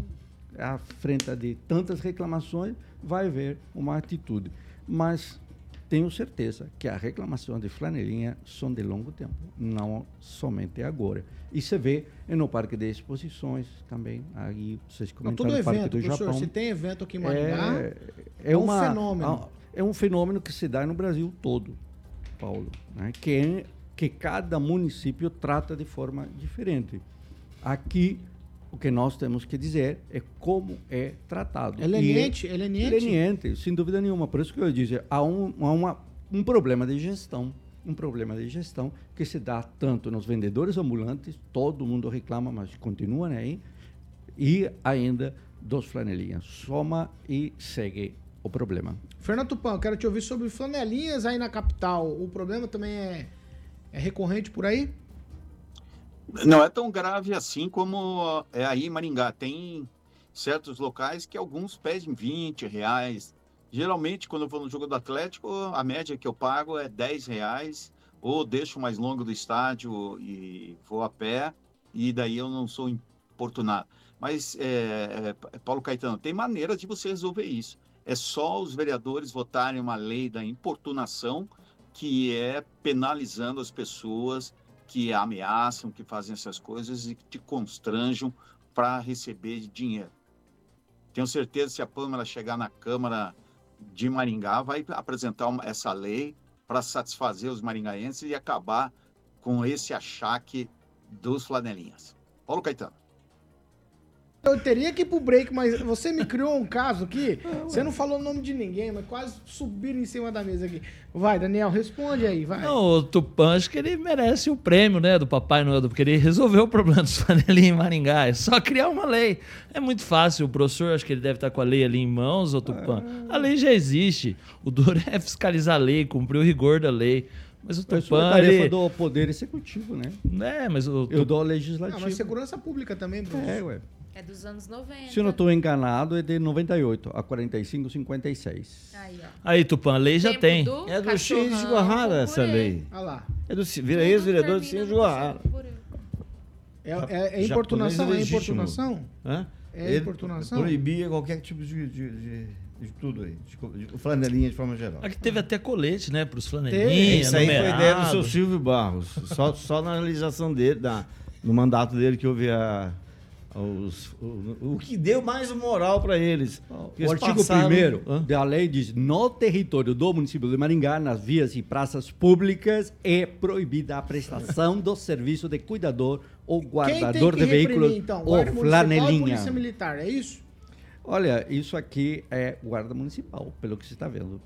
à frente de tantas reclamações vai haver uma atitude. Mas tenho certeza que a reclamação de flanelinha são de longo tempo, não somente agora. E você vê no Parque de Exposições também, aí vocês comentaram no Parque evento, do Japão. Se tem evento aqui em Maringá, é, é, é um uma, fenômeno. É um fenômeno que se dá no Brasil todo, Paulo, né? que, é, que cada município trata de forma diferente. Aqui o que nós temos que dizer é como é tratado. É leniente, E é leniente. leniente, sem dúvida nenhuma. Por isso que eu disse, há um, há uma, um problema de gestão, um problema de gestão que se dá tanto nos vendedores ambulantes, todo mundo reclama, mas continua aí, e ainda dos flanelinhas. Soma e segue o problema. Fernando Tupan, eu quero te ouvir sobre flanelinhas aí na capital. O problema também é, é recorrente por aí? Não é tão grave assim como é aí em Maringá. Tem certos locais que alguns pedem 20 reais. Geralmente, quando eu vou no jogo do Atlético, a média que eu pago é 10 reais, ou deixo mais longo do estádio e vou a pé, e daí eu não sou importunado. Mas, é, é, Paulo Caetano, tem maneiras de você resolver isso. É só os vereadores votarem uma lei da importunação, que é penalizando as pessoas que ameaçam, que fazem essas coisas e que te constranjam para receber dinheiro. Tenho certeza se a Pâmela chegar na Câmara de Maringá, vai apresentar uma, essa lei para satisfazer os maringaenses e acabar com esse achaque dos flanelinhas. Paulo Caetano. Eu teria que ir pro break, mas você me criou um caso aqui. Você não falou o nome de ninguém, mas quase subiram em cima da mesa aqui. Vai, Daniel, responde aí, vai. Não, o Tupã, acho que ele merece o prêmio, né, do Papai Noel, porque ele resolveu o problema dos panelinhos em Maringá. É só criar uma lei. É muito fácil. O professor, acho que ele deve estar com a lei ali em mãos, ô Tupã. A lei já existe. O duro é fiscalizar a lei, cumprir o rigor da lei. Mas o é Tupã, tarefa ele... do Poder Executivo, né? É, mas o Eu dou Não, legislativo. mas segurança pública também, Bruno. É, ué. É dos anos 90. Se eu não estou enganado, é de 98 a 45, 56. Aí, ó. Aí, Tupã, a lei já Tempo tem. do É do de cachorrão Guarrara essa lei. Olha lá. É do vira ex-vereador de termina no Guarrara. É, é, é importunação? É legítimo. importunação? Hã? É importunação? Proibia qualquer tipo de, de, de, de tudo aí. De, de flanelinha de forma geral. Aqui teve até colete, né, pros Teve. flanelinhas, Isso aí foi ideia do seu Silvio Barros. Só, só na legislação dele, da, no mandato dele que houve a, os, o, o que deu mais moral para eles. O Eles artigo passaram- 1 Hã? da lei diz: no território do município de Maringá, nas vias e praças públicas, é proibida a prestação do serviço de cuidador ou Quem tem guardador que de reprimir, veículos então? ou flanelinha. polícia militar, é isso? Olha, isso aqui é guarda municipal, pelo que você está vendo.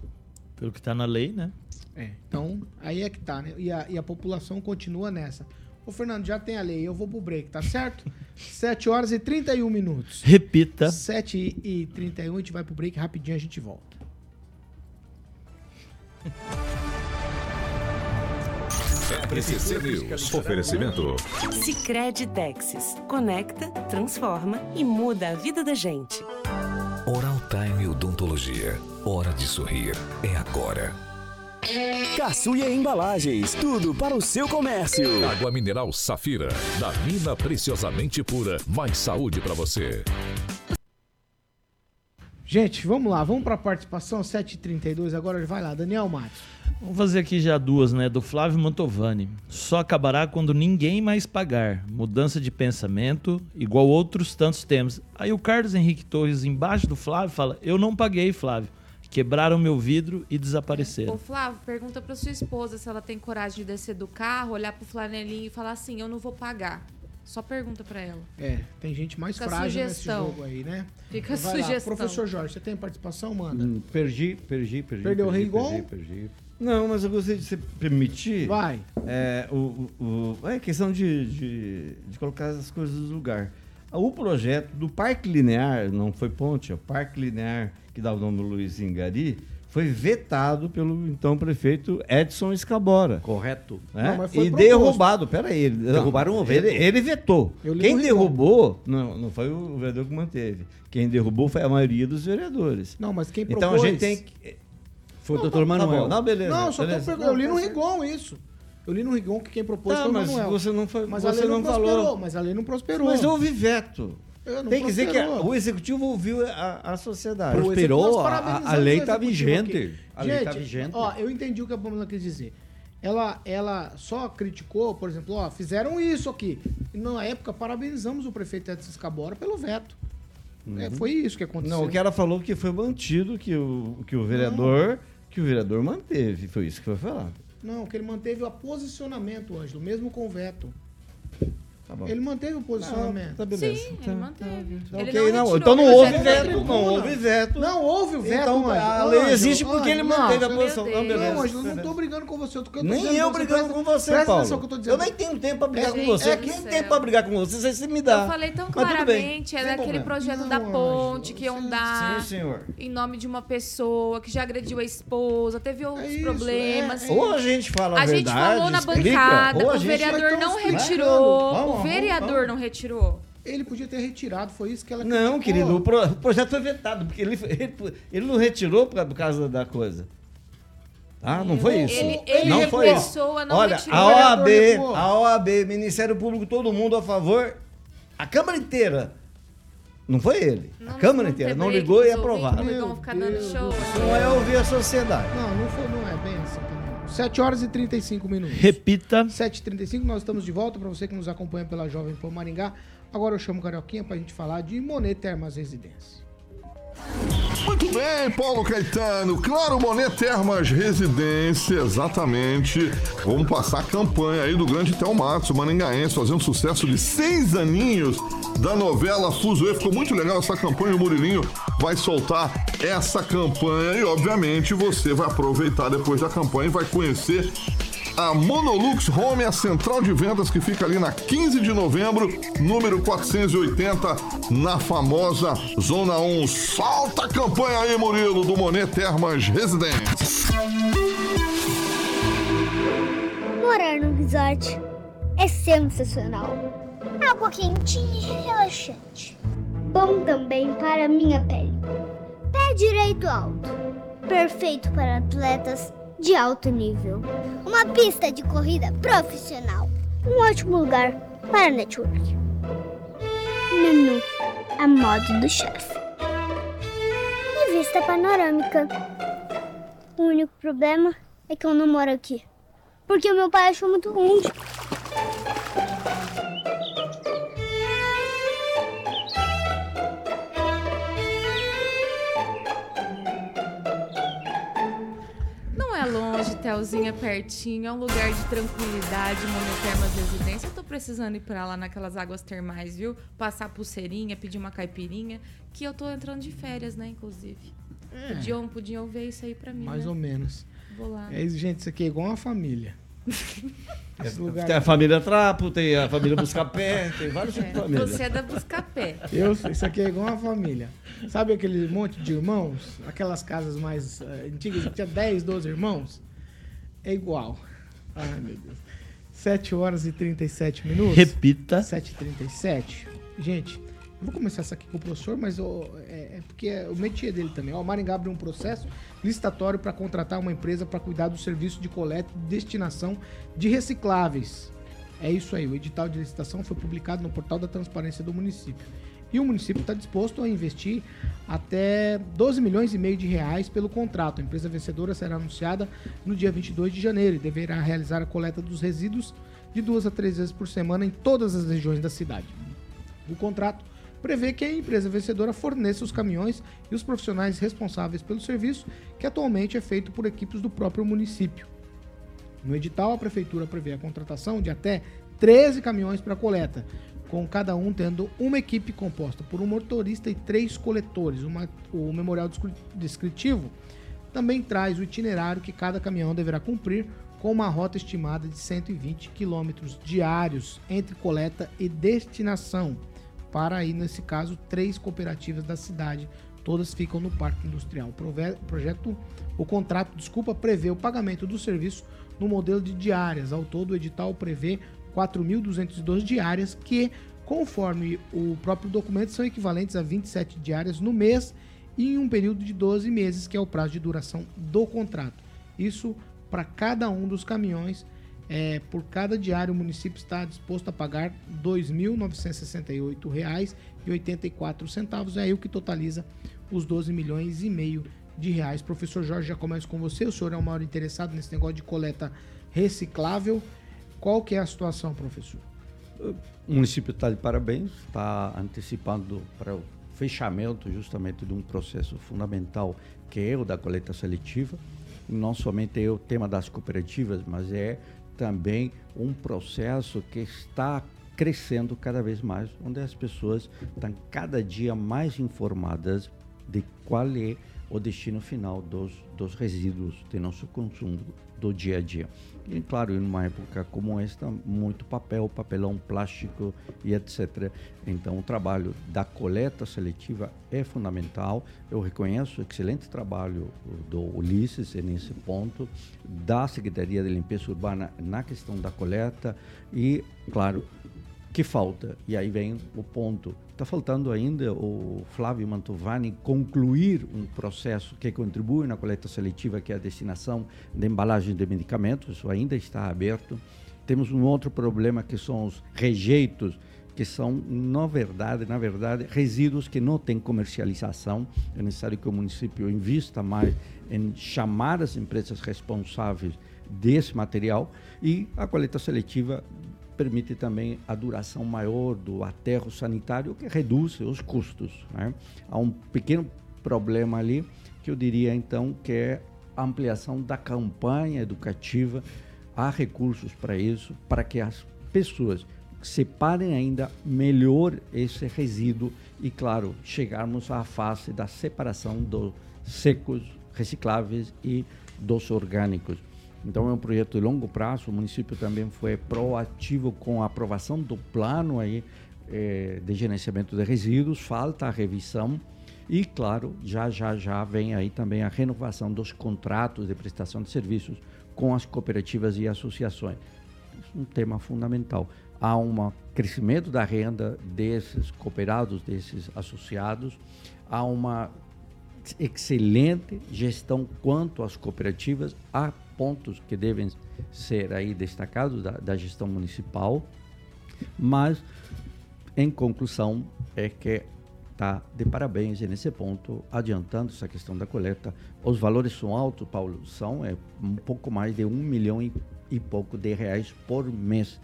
Pelo que tá na lei, né? É. Então, aí é que tá, né? E a, e a população continua nessa. Ô, Fernando, já tem a lei, eu vou pro break, tá certo? 7 horas e 31 minutos. Repita. 7 e 31, a gente vai pro break, rapidinho a gente volta. RCC News. Oferecimento. Sicredi Texas. Conecta, transforma e muda a vida da gente. Oral Time Odontologia. Hora de sorrir. É agora. Caçuia Embalagens, tudo para o seu comércio. Água mineral Safira. Da mina preciosamente pura. Mais saúde para você. Gente, vamos lá, vamos pra participação, 7h32, agora vai lá, Daniel Matos. Vamos fazer aqui já duas, né? Do Flávio Mantovani. Só acabará quando ninguém mais pagar. Mudança de pensamento, igual outros tantos temas. Aí o Carlos Henrique Torres, embaixo do Flávio, fala: Eu não paguei, Flávio. Quebraram meu vidro e Ô, desapareceram. Flávio, pergunta pra sua esposa se ela tem coragem de descer do carro, olhar pro flanelinho e falar assim: eu não vou pagar. Só pergunta pra ela. É, tem gente mais Fica frágil nesse sugestão. jogo aí, né? Fica a Vai lá, sugestão. Professor Jorge, você tem participação, manda? Hum, perdi, perdi, perdi. Perdeu o perdi, Rigon? Perdi, perdi. Não, mas eu gostaria de se permitir. Vai. É, o, o, o- é questão de, de, de colocar as coisas no lugar. O projeto do Parque Linear, não foi ponte, é o Parque Linear, que dá o nome do Luiz Ingari, foi vetado pelo então prefeito Edson Escabora. Correto. né? Não, mas foi e proposto. derrubado, peraí. Ele, Derrubaram o veto. ele, ele vetou. Quem derrubou, não, não foi o vereador que manteve. Quem derrubou foi a maioria dos vereadores. Não, mas quem propôs... Então a gente tem que. Foi o Não, doutor tá bom, Manuel. Não, beleza. Não, só tô beleza. perguntando. Eu li no tá. Rigon isso. Eu li no Rigon que quem propôs Tá, foi o mas Manuel. você não, foi, Mas a você lei não, não, prosperou, falou. mas a lei não prosperou. Mas houve veto. Não Tem que dizer que a- o executivo ouviu a, a sociedade. Pro Prosperou, a- a- lei tá executivo vigente. A lei tá Gente, vigente. Ó, eu entendi o que a Pamela quis dizer. Ela, ela só criticou, por exemplo, ó, fizeram isso aqui. E na época, parabenizamos o prefeito Edson Escabora pelo veto. É, foi isso que aconteceu. Não, o que ela falou que foi mantido, que o, que o vereador, que o vereador manteve. Foi isso que foi falado. Não, que ele manteve o posicionamento, Ângelo, mesmo com o veto. Tá bom. Ele manteve o posicionamento. Tá beleza. Sim, Tá, ele manteve. tá Ele ok, não não, retirou então não houve veto, não tribuna. houve veto. Não houve o veto, Então, Ângelo. a lei Ângelo, existe porque ele Ângelo, manteve a não, posição. Não, Deus. beleza. Não, Ângelo, eu não tô brigando com você. eu tô Nem dizendo eu pra brigando presta- com você, presta Paulo. atenção no que eu tô dizendo. Eu nem tenho tempo pra brigar É, com gente você. do Quem céu. tem pra brigar com você? Você me dá. Eu falei tão Mas tudo bem, claramente, é sem daquele problema. projeto Não, da Ângelo, ponte que iam dar Sim, senhor. em nome de uma pessoa que já agrediu a esposa, teve outros isso, problemas. é, é. Ou a gente fala a, A gente verdade, falou na explica, bancada, ou a o gente... vereador não retirou. Vamos, o vamos, vereador não retirou. Ele podia ter retirado, foi isso que ela Não, criticou. querido, o, pro- o projeto foi vetado, porque ele, ele, ele não retirou por por causa da coisa. Ah, não foi isso? Ele, ele não foi isso. pessoa não Olha, a O OAB, a OAB, Ministério Público, todo mundo a favor, a Câmara inteira. Não foi ele. a Câmara inteira não ligou e aprovaram. Não vão ficar dando Deus show. do aqui. Não é ouvir a sociedade. Não, não, foi, não 7 horas e 35 minutos. Repita. 7h35, nós estamos de volta para você que nos acompanha pela Jovem Pan Maringá. Agora eu chamo o Carioquinha para a gente falar de Monet Termas Residência. Muito bem, Paulo Caetano. Claro, Boné Termas Residência, exatamente. Vamos passar a campanha aí do grande Théo Matos, o Maningaense, fazendo sucesso de seis aninhos da novela Fuzuê. Ficou muito legal essa campanha. O Murilinho vai soltar essa campanha e, obviamente, você vai aproveitar depois da campanha e vai conhecer a Monolux Home, a central de vendas que fica ali na 15 de novembro, número 480, na famosa Zona 1. Solta a campanha aí, Murilo, do Monet Termas Residência. Morar no resort é sensacional. Água quentinha e relaxante. Bom também para minha pele. Pé direito alto. Perfeito para atletas de alto nível. Uma pista de corrida profissional. Um ótimo lugar para network. Menu a modo do chefe. E vista panorâmica. O único problema é que eu não moro aqui. Porque o meu pai achou muito longe. Longe, Telzinho, é pertinho, é um lugar de tranquilidade, Monotermas Residência. Eu tô precisando ir pra lá naquelas águas termais, viu? Passar pulseirinha, pedir uma caipirinha, que eu tô entrando de férias, né, inclusive. É. Podiam, podiam ver isso aí pra mim, Mais né? ou menos. Vou lá. É gente, isso aqui é igual uma família. Lugar Tem a família Trapo, tem a família Buscapé, tem vários tipos de É, família. você é da Buscapé. Eu, isso aqui é igual uma família. Sabe aquele monte de irmãos? Aquelas casas mais eh, antigas que tinha 10, 12 irmãos? É igual. Ai, meu Deus. 7 horas e 37 minutos. Repita. 7h37. Gente, vou começar essa aqui com o professor, mas é, é porque é o métier dele também. O Maringá abriu um processo licitatório para contratar uma empresa para cuidar do serviço de coleta e destinação de recicláveis. É isso aí, o edital de licitação foi publicado no portal da transparência do município. E o município está disposto a investir até 12 milhões e meio de reais pelo contrato. A empresa vencedora será anunciada no dia 22 de janeiro e deverá realizar a coleta dos resíduos de duas a três vezes por semana em todas as regiões da cidade. O contrato prevê que a empresa vencedora forneça os caminhões e os profissionais responsáveis pelo serviço, que atualmente é feito por equipes do próprio município. No edital, a prefeitura prevê a contratação de até 13 caminhões para coleta, com cada um tendo uma equipe composta por um motorista e três coletores. Uma- o memorial descri- descritivo também traz o itinerário que cada caminhão deverá cumprir, com uma rota estimada de 120 quilômetros diários entre coleta e destinação, para aí, nesse caso, três cooperativas da cidade. Todas ficam no Parque Industrial. O projeto, o contrato, desculpa, prevê o pagamento do serviço no modelo de diárias. Ao todo, o edital prevê 4.212 diárias, que, conforme o próprio documento, são equivalentes a 27 diárias no mês e em um período de 12 meses, que é o prazo de duração do contrato. Isso para cada um dos caminhões. É, por cada diário, o município está disposto a pagar R$ 2.968,84. É aí o que totaliza os 12 milhões e meio de reais. Professor Jorge, já começo com você. O senhor é o maior interessado nesse negócio de coleta reciclável. Qual que é a situação, professor? O município está de parabéns, está antecipando para o fechamento justamente de um processo fundamental que é o da coleta seletiva. Não somente é o tema das cooperativas, mas é também um processo que está crescendo cada vez mais, onde as pessoas estão cada dia mais informadas de qual é o destino final dos, dos resíduos de nosso consumo do dia a dia. E, claro, em uma época como esta, muito papel, papelão, plástico e etc. Então, o trabalho da coleta seletiva é fundamental. Eu reconheço o excelente trabalho do Ulisses nesse ponto, da Secretaria de Limpeza Urbana na questão da coleta e, claro, que falta? E aí vem o ponto. Está faltando ainda o Flávio Mantovani concluir um processo que contribui na coleta seletiva, que é a destinação de embalagem de medicamentos. Isso ainda está aberto. Temos um outro problema que são os rejeitos, que são, na verdade, na verdade, resíduos que não têm comercialização. É necessário que o município invista mais em chamar as empresas responsáveis desse material e a coleta seletiva permite também a duração maior do aterro sanitário, que reduz os custos. Né? Há um pequeno problema ali, que eu diria então que é a ampliação da campanha educativa. Há recursos para isso, para que as pessoas separem ainda melhor esse resíduo e, claro, chegarmos à fase da separação dos secos, recicláveis e dos orgânicos. Então é um projeto de longo prazo. O município também foi proativo com a aprovação do plano aí eh, de gerenciamento de resíduos. Falta a revisão e, claro, já já já vem aí também a renovação dos contratos de prestação de serviços com as cooperativas e associações. Um tema fundamental. Há um crescimento da renda desses cooperados, desses associados. Há uma excelente gestão quanto às cooperativas. Há pontos que devem ser aí destacados da, da gestão municipal, mas em conclusão é que está de parabéns nesse ponto, adiantando essa questão da coleta. Os valores são altos, Paulo, são é, um pouco mais de um milhão e, e pouco de reais por mês.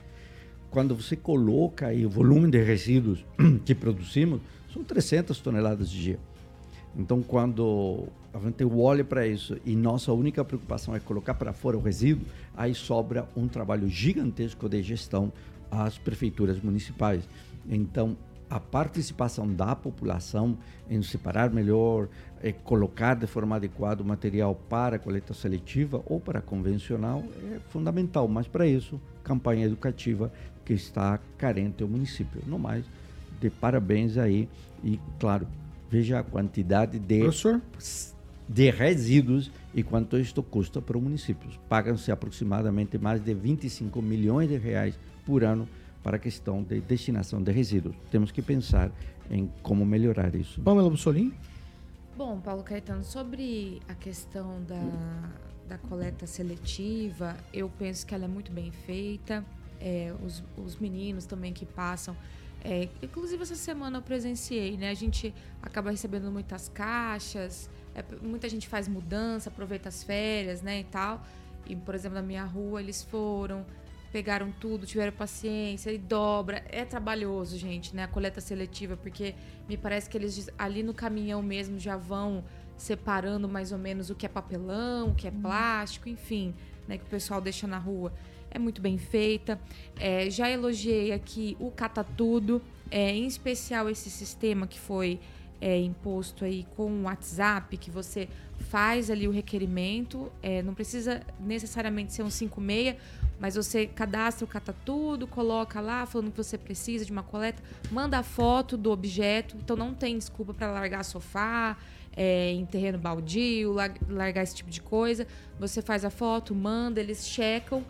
Quando você coloca aí o volume de resíduos que produzimos, são 300 toneladas de dia. Então, quando a gente olha para isso e nossa única preocupação é colocar para fora o resíduo, aí sobra um trabalho gigantesco de gestão às prefeituras municipais. Então, a participação da população em separar melhor, é, colocar de forma adequada o material para coleta seletiva ou para convencional é fundamental. Mas para isso, campanha educativa que está carente o município. No mais, de parabéns aí e, claro, veja a quantidade de, Professor? De resíduos e quanto isto custa para o município. Pagam-se aproximadamente mais de 25 milhões de reais por ano para a questão de destinação de resíduos. Temos que pensar em como melhorar isso. Pamela Bussolim? Bom, Paulo Caetano, sobre a questão da, da coleta seletiva, eu penso que ela é muito bem feita. É, os, os meninos também que passam é, inclusive essa semana eu presenciei, né? A gente acaba recebendo muitas caixas, é, muita gente faz mudança, aproveita as férias, né, e tal. E, por exemplo, na minha rua eles foram, pegaram tudo, tiveram paciência e dobra. É trabalhoso, gente, né? A coleta seletiva, porque me parece que eles ali no caminhão mesmo já vão separando mais ou menos o que é papelão, o que é plástico, enfim, né? Que o pessoal deixa na rua é muito bem feita. É, já elogiei aqui o Cata Tudo, é, em especial esse sistema que foi é, imposto aí com o WhatsApp, que você faz ali o requerimento, é, não precisa necessariamente ser um 56, mas você cadastra o Cata Tudo, coloca lá falando que você precisa de uma coleta, manda a foto do objeto, então não tem desculpa para largar sofá, é, em terreno baldio, largar esse tipo de coisa. Você faz a foto, manda, eles checam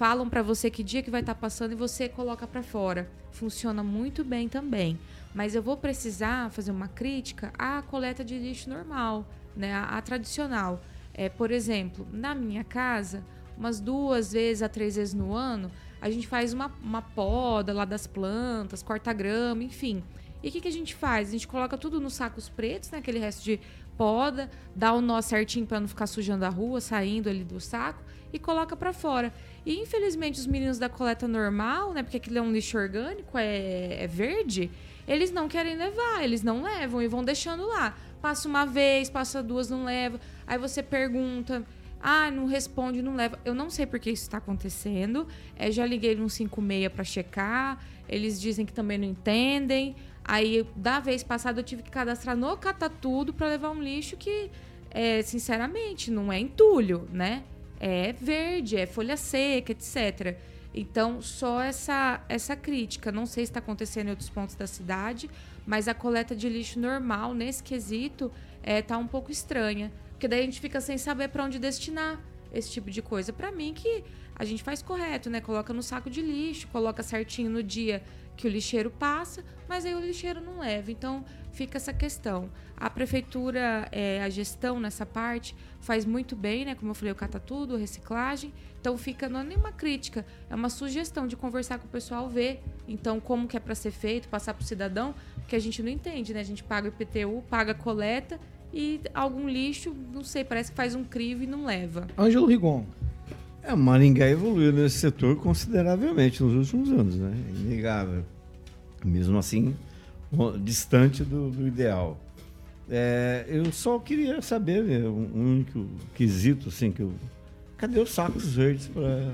falam para você que dia que vai estar tá passando e você coloca para fora. Funciona muito bem também. Mas eu vou precisar fazer uma crítica à coleta de lixo normal, né? A tradicional. É, por exemplo, na minha casa, umas duas vezes a três vezes no ano, a gente faz uma, uma poda lá das plantas, corta grama, enfim. E o que, que a gente faz? A gente coloca tudo nos sacos pretos, né? Aquele resto de poda, dá o nó certinho para não ficar sujando a rua, saindo ali do saco e coloca para fora. E infelizmente os meninos da coleta normal, né, porque aquilo é um lixo orgânico, é, é verde, eles não querem levar, eles não levam e vão deixando lá. Passa uma vez, passa duas, não leva. Aí você pergunta, ah, não responde, não leva. Eu não sei por que isso está acontecendo. É, já liguei no 56 para checar. Eles dizem que também não entendem. Aí, da vez passada, eu tive que cadastrar no Catatudo para levar um lixo que, é, sinceramente, não é entulho, né? É verde, é folha seca, etc. Então, só essa, essa crítica. Não sei se está acontecendo em outros pontos da cidade, mas a coleta de lixo normal, nesse quesito, é, tá um pouco estranha. Porque daí a gente fica sem saber para onde destinar esse tipo de coisa. Para mim, que a gente faz correto, né? Coloca no saco de lixo, coloca certinho no dia que o lixeiro passa, mas aí o lixeiro não leva. Então fica essa questão. A prefeitura, é, a gestão nessa parte faz muito bem, né? Como eu falei, o cata tudo, reciclagem. Então fica não é nenhuma crítica, é uma sugestão de conversar com o pessoal, ver então como que é para ser feito, passar para o cidadão, porque a gente não entende, né? A gente paga o IPTU, paga a coleta e algum lixo, não sei, parece que faz um crivo e não leva. Ângelo Rigon. É, Maringá evoluiu nesse setor consideravelmente nos últimos anos, né? Inegável. Mesmo assim, distante do, do ideal. É, eu só queria saber, né, um um único quesito, assim, que eu... Cadê os sacos verdes para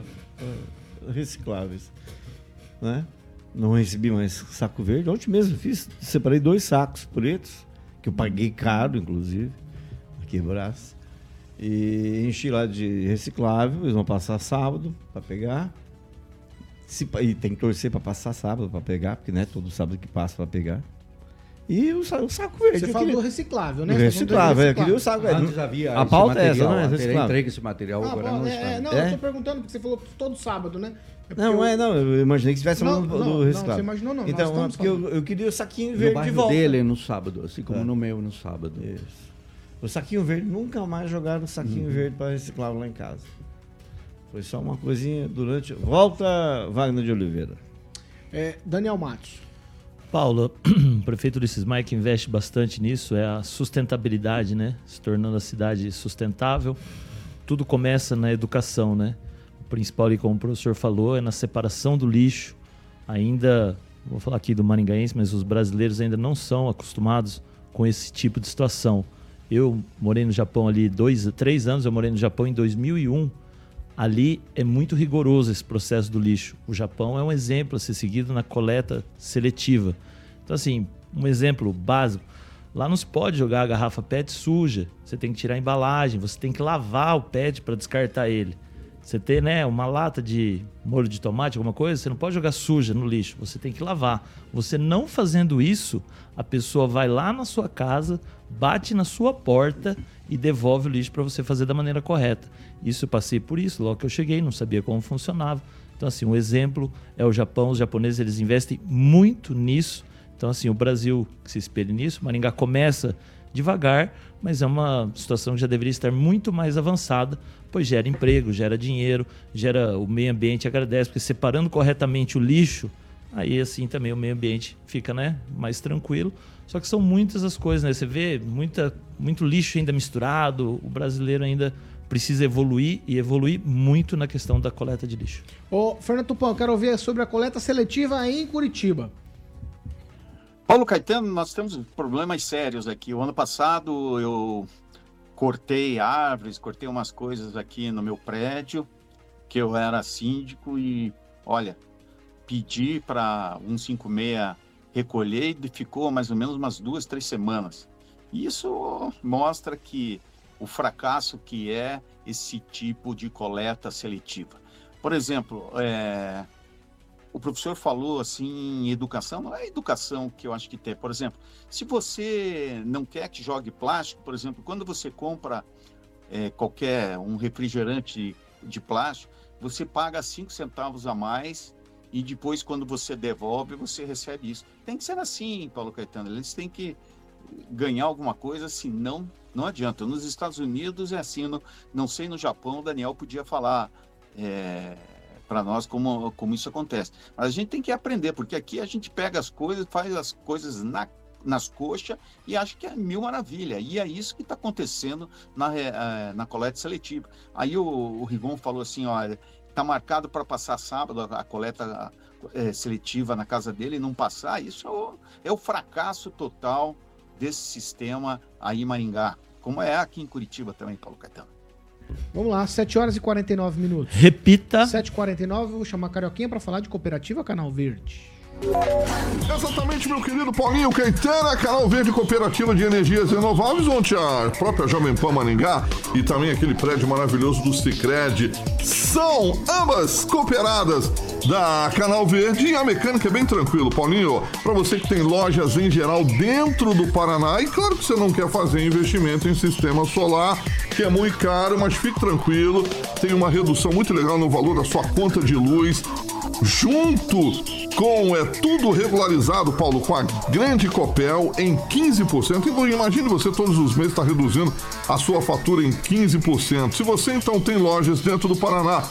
recicláveis? Né? Não recebi mais saco verde. Ontem mesmo fiz, separei dois sacos pretos, que eu paguei caro, inclusive, aqui em Brás. E enchi lá de reciclável, eles vão passar sábado para pegar. Se e tem que torcer para passar sábado para pegar, porque não é todo sábado que passa para pegar. E o, o saco verde. Você eu falou queria- reciclável, né? Reciclável, é, reciclável. queria o saco verde. Antes havia A esse pauta é essa, não é? Reciclável. entregue esse material, Ah, agora bom, não é, está. é, não, É? eu tô perguntando, porque você falou todo sábado, né? É Não, eu- é, não, eu imaginei que estivesse falando do, do não, reciclável. você imaginou não, Então, estamos porque eu, eu queria o saquinho No verde de volta. dele no sábado, assim como É. no meu no sábado. Isso. O saquinho verde, nunca mais jogaram o saquinho verde para reciclar lá em casa. Foi só uma coisinha durante. Volta, Wagner de Oliveira. É, Daniel Matos. Paula, o prefeito Ulisses que investe bastante nisso é a sustentabilidade, né? Se tornando a cidade sustentável. Tudo começa na educação, né? O principal, ali, como o professor falou, é na separação do lixo. Ainda, vou falar aqui do maringaense, mas os brasileiros ainda não são acostumados com esse tipo de situação. Eu morei no Japão ali dois, três anos, eu morei no Japão em 2001. Ali é muito rigoroso esse processo do lixo. O Japão é um exemplo a ser seguido na coleta seletiva. Então, assim, um exemplo básico. Lá não se pode jogar a garrafa PET suja. Você tem que tirar a embalagem, você tem que lavar o PET para descartar ele. Você tem, né, uma lata de molho de tomate, alguma coisa, você não pode jogar suja no lixo, você tem que lavar. Você não fazendo isso, a pessoa vai lá na sua casa, bate na sua porta e devolve o lixo para você fazer da maneira correta. Isso eu passei por isso, logo que eu cheguei, não sabia como funcionava. Então, assim, um exemplo é o Japão. Os japoneses, eles investem muito nisso. Então, assim, o Brasil se espelha nisso. Maringá começa devagar, mas é uma situação que já deveria estar muito mais avançada, pois gera emprego, gera dinheiro, gera o meio ambiente agradece, porque separando corretamente o lixo, aí assim também o meio ambiente fica né, mais tranquilo. Só que são muitas as coisas, né? Você vê muita, muito lixo ainda misturado, o brasileiro ainda precisa evoluir e evoluir muito na questão da coleta de lixo. Ô, Fernando Tupão, eu quero ouvir sobre a coleta seletiva aí em Curitiba. Paulo Caetano, nós temos problemas sérios aqui. O ano passado eu cortei árvores, cortei umas coisas aqui no meu prédio, que eu era síndico e, olha, pedi para 156 recolher e ficou mais ou menos umas duas, três semanas. Isso mostra que o fracasso que é esse tipo de coleta seletiva. Por exemplo, é, o professor falou assim educação, não é educação que eu acho que tem. Por exemplo, se você não quer que jogue plástico, por exemplo, quando você compra é, qualquer um refrigerante de plástico, você paga 5 centavos a mais e depois, quando você devolve, você recebe isso. Tem que ser assim, Paulo Caetano. Eles têm que ganhar alguma coisa, senão não adianta. Nos Estados Unidos é assim, não, não sei no Japão, o Daniel podia falar é, para nós como, como isso acontece. Mas a gente tem que aprender, porque aqui a gente pega as coisas, faz as coisas na, nas coxas e acha que é mil maravilha. E é isso que está acontecendo na, eh, na coleta seletiva. Aí o, o Rigon falou assim, olha, está marcado para passar sábado a, a coleta eh, seletiva na casa dele e não passar, isso é o, é o fracasso total desse sistema aí em Maringá, como é aqui em Curitiba também, Paulo Caetano. Vamos lá, 7 horas e 49 minutos. Repita. 7h49, vou chamar a Carioquinha para falar de Cooperativa Canal Verde. Exatamente, meu querido Paulinho Caetana, Canal Verde Cooperativa de Energias Renováveis, onde a própria Jovem Pan Maringá e também aquele prédio maravilhoso do Cicred são ambas cooperadas da Canal Verde e a mecânica é bem tranquilo, Paulinho. Para você que tem lojas em geral dentro do Paraná e claro que você não quer fazer investimento em sistema solar, que é muito caro, mas fique tranquilo, tem uma redução muito legal no valor da sua conta de luz junto com é tudo regularizado, Paulo, com a grande Copel em 15%. Então imagine você todos os meses está reduzindo a sua fatura em 15%. Se você então tem lojas dentro do Paraná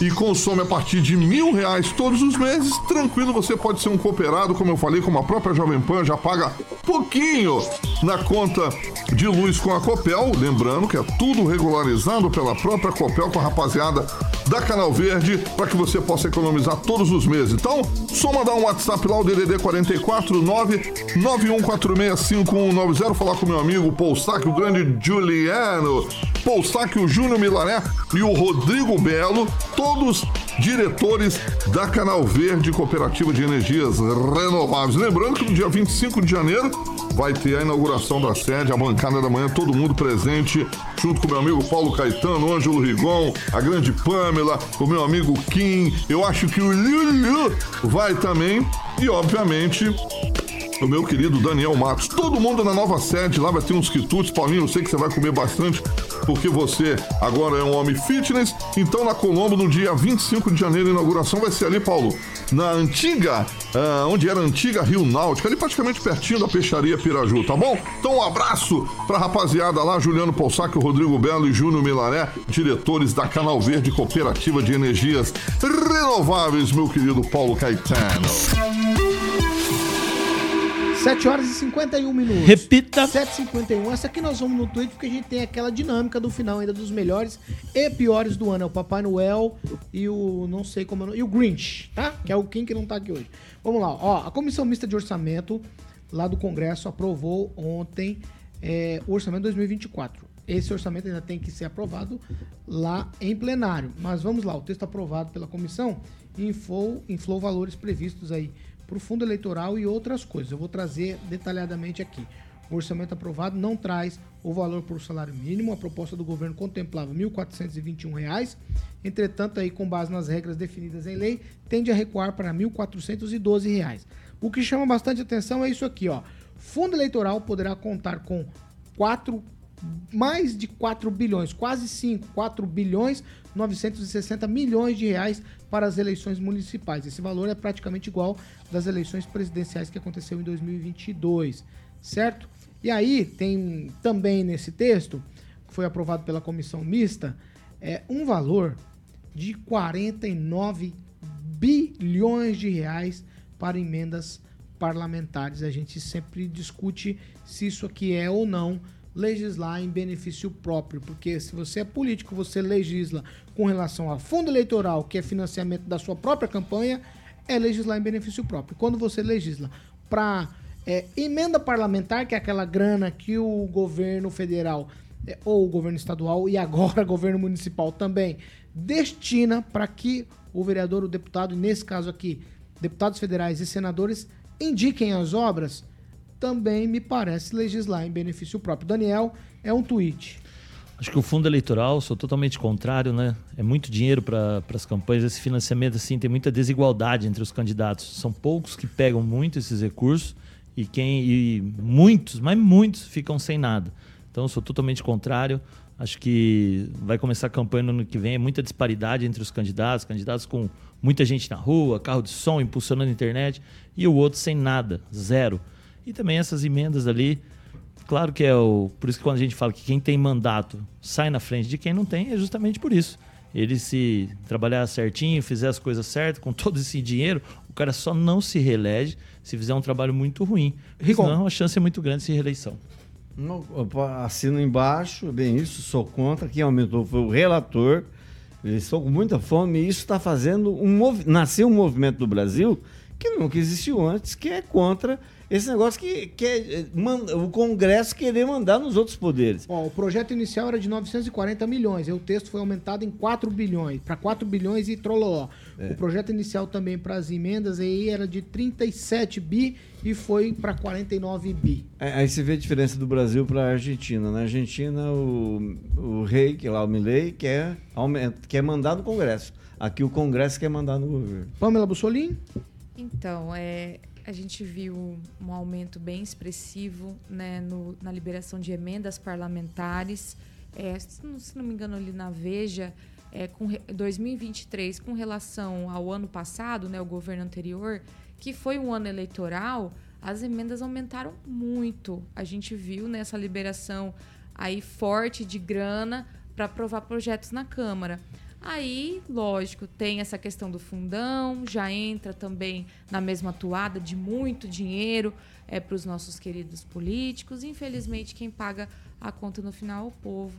e consome a partir de mil reais todos os meses, tranquilo, você pode ser um cooperado, como eu falei, como a própria Jovem Pan já paga pouquinho na conta de luz com a Copel. Lembrando que é tudo regularizado pela própria Copel com a rapaziada da Canal Verde para que você possa economizar todos os meses. Então, só mandar um WhatsApp lá, o DDD 449 91465190, falar com meu amigo Paul Sack, o grande Juliano, Paul Sack, o Júnior Milané e o Rodrigo Belo, todos diretores da Canal Verde Cooperativa de Energias Renováveis. Lembrando que no dia 25 de janeiro vai ter a inauguração da sede, a bancada da manhã, todo mundo presente, junto com meu amigo Paulo Caetano, Ângelo Rigon, a grande Pamela, o meu amigo Kim. Eu acho que o Lulu vai também. E, obviamente, o meu querido Daniel Matos. Todo mundo na nova sede, lá vai ter uns quitutes. Paulinho, eu sei que você vai comer bastante, porque você agora é um homem fitness. Então, na Colombo, no dia 25 de janeiro, a inauguração vai ser ali, Paulo, na antiga, ah, onde era a antiga Rio Náutica, ali praticamente pertinho da peixaria Piraju, tá bom? Então, um abraço pra rapaziada lá, Juliano Poussac, Rodrigo Belo e Júnior Milaré, diretores da Canal Verde Cooperativa de Energias Renováveis, meu querido Paulo Caetano. 7 horas e 51 minutos. Repita. 7h51. Essa aqui nós vamos no Twitter porque a gente tem aquela dinâmica do final ainda dos melhores e piores do ano. É o Papai Noel e o não sei como é o nome, e o Grinch, tá? Que é o Kim que não tá aqui hoje. Vamos lá. Ó, a Comissão Mista de Orçamento lá do Congresso aprovou ontem é, o orçamento 2024. Esse orçamento ainda tem que ser aprovado lá em plenário. Mas vamos lá, o texto aprovado pela comissão inflou, inflou valores previstos aí para o fundo eleitoral e outras coisas. Eu vou trazer detalhadamente aqui. O orçamento aprovado não traz o valor por salário mínimo. A proposta do governo contemplava 1.421 reais. Entretanto, aí, com base nas regras definidas em lei, tende a recuar para 1.412 reais. O que chama bastante atenção é isso aqui, ó. Fundo eleitoral poderá contar com 4 mais de 4 bilhões, quase 5, 4 bilhões 960 milhões de reais para as eleições municipais. Esse valor é praticamente igual das eleições presidenciais que aconteceu em 2022, certo? E aí tem também nesse texto, que foi aprovado pela comissão mista, é um valor de 49 bilhões de reais para emendas parlamentares. A gente sempre discute se isso aqui é ou não legislar em benefício próprio, porque se você é político, você legisla com relação a fundo eleitoral, que é financiamento da sua própria campanha, é legislar em benefício próprio. Quando você legisla para é, emenda parlamentar, que é aquela grana que o governo federal é, ou o governo estadual e agora o governo municipal também destina para que o vereador, o deputado, e nesse caso aqui, deputados federais e senadores indiquem as obras, também me parece legislar em benefício próprio. Daniel, é um tweet. Acho que o fundo eleitoral, sou totalmente contrário, né? É muito dinheiro para as campanhas. Esse financiamento, assim, tem muita desigualdade entre os candidatos. São poucos que pegam muito esses recursos e quem e muitos, mas muitos ficam sem nada. Então, sou totalmente contrário. Acho que vai começar a campanha no ano que vem. É muita disparidade entre os candidatos, candidatos com muita gente na rua, carro de som, impulsionando a internet, e o outro sem nada, zero. E também essas emendas ali, claro que é o. Por isso que quando a gente fala que quem tem mandato sai na frente de quem não tem, é justamente por isso. Ele se trabalhar certinho, fizer as coisas certas, com todo esse dinheiro, o cara só não se reelege se fizer um trabalho muito ruim. Rigon. Senão a chance é muito grande de se reeleição. Assino embaixo, bem isso, sou contra. Quem aumentou foi o relator. Eles estão com muita fome e isso está fazendo um mov... nasceu um movimento no Brasil que nunca existiu antes, que é contra esse negócio que, que é manda- o Congresso querer mandar nos outros poderes. Ó, o projeto inicial era de 940 milhões, e o texto foi aumentado em 4 bilhões, para 4 bilhões e trololó. É. O projeto inicial também para as emendas aí era de 37 bi e foi para 49 bi. É, Aí você vê a diferença do Brasil para a Argentina. Na Argentina, o, o rei, que é lá o Milei, quer, aument- quer mandar no Congresso. Aqui o Congresso quer mandar no governo. Pamela Bussolini? Então, é, a gente viu um aumento bem expressivo né, no- na liberação de emendas parlamentares. É, se, não, se não me engano, ali na Veja, é, com re- 2023, com relação ao ano passado, né, o governo anterior, que foi um ano eleitoral, as emendas aumentaram muito. A gente viu nessa liberação aí forte de grana para aprovar projetos na Câmara. Aí, lógico, tem essa questão do fundão, já entra também na mesma toada de muito dinheiro é, para os nossos queridos políticos. Infelizmente, quem paga a conta no final é o povo.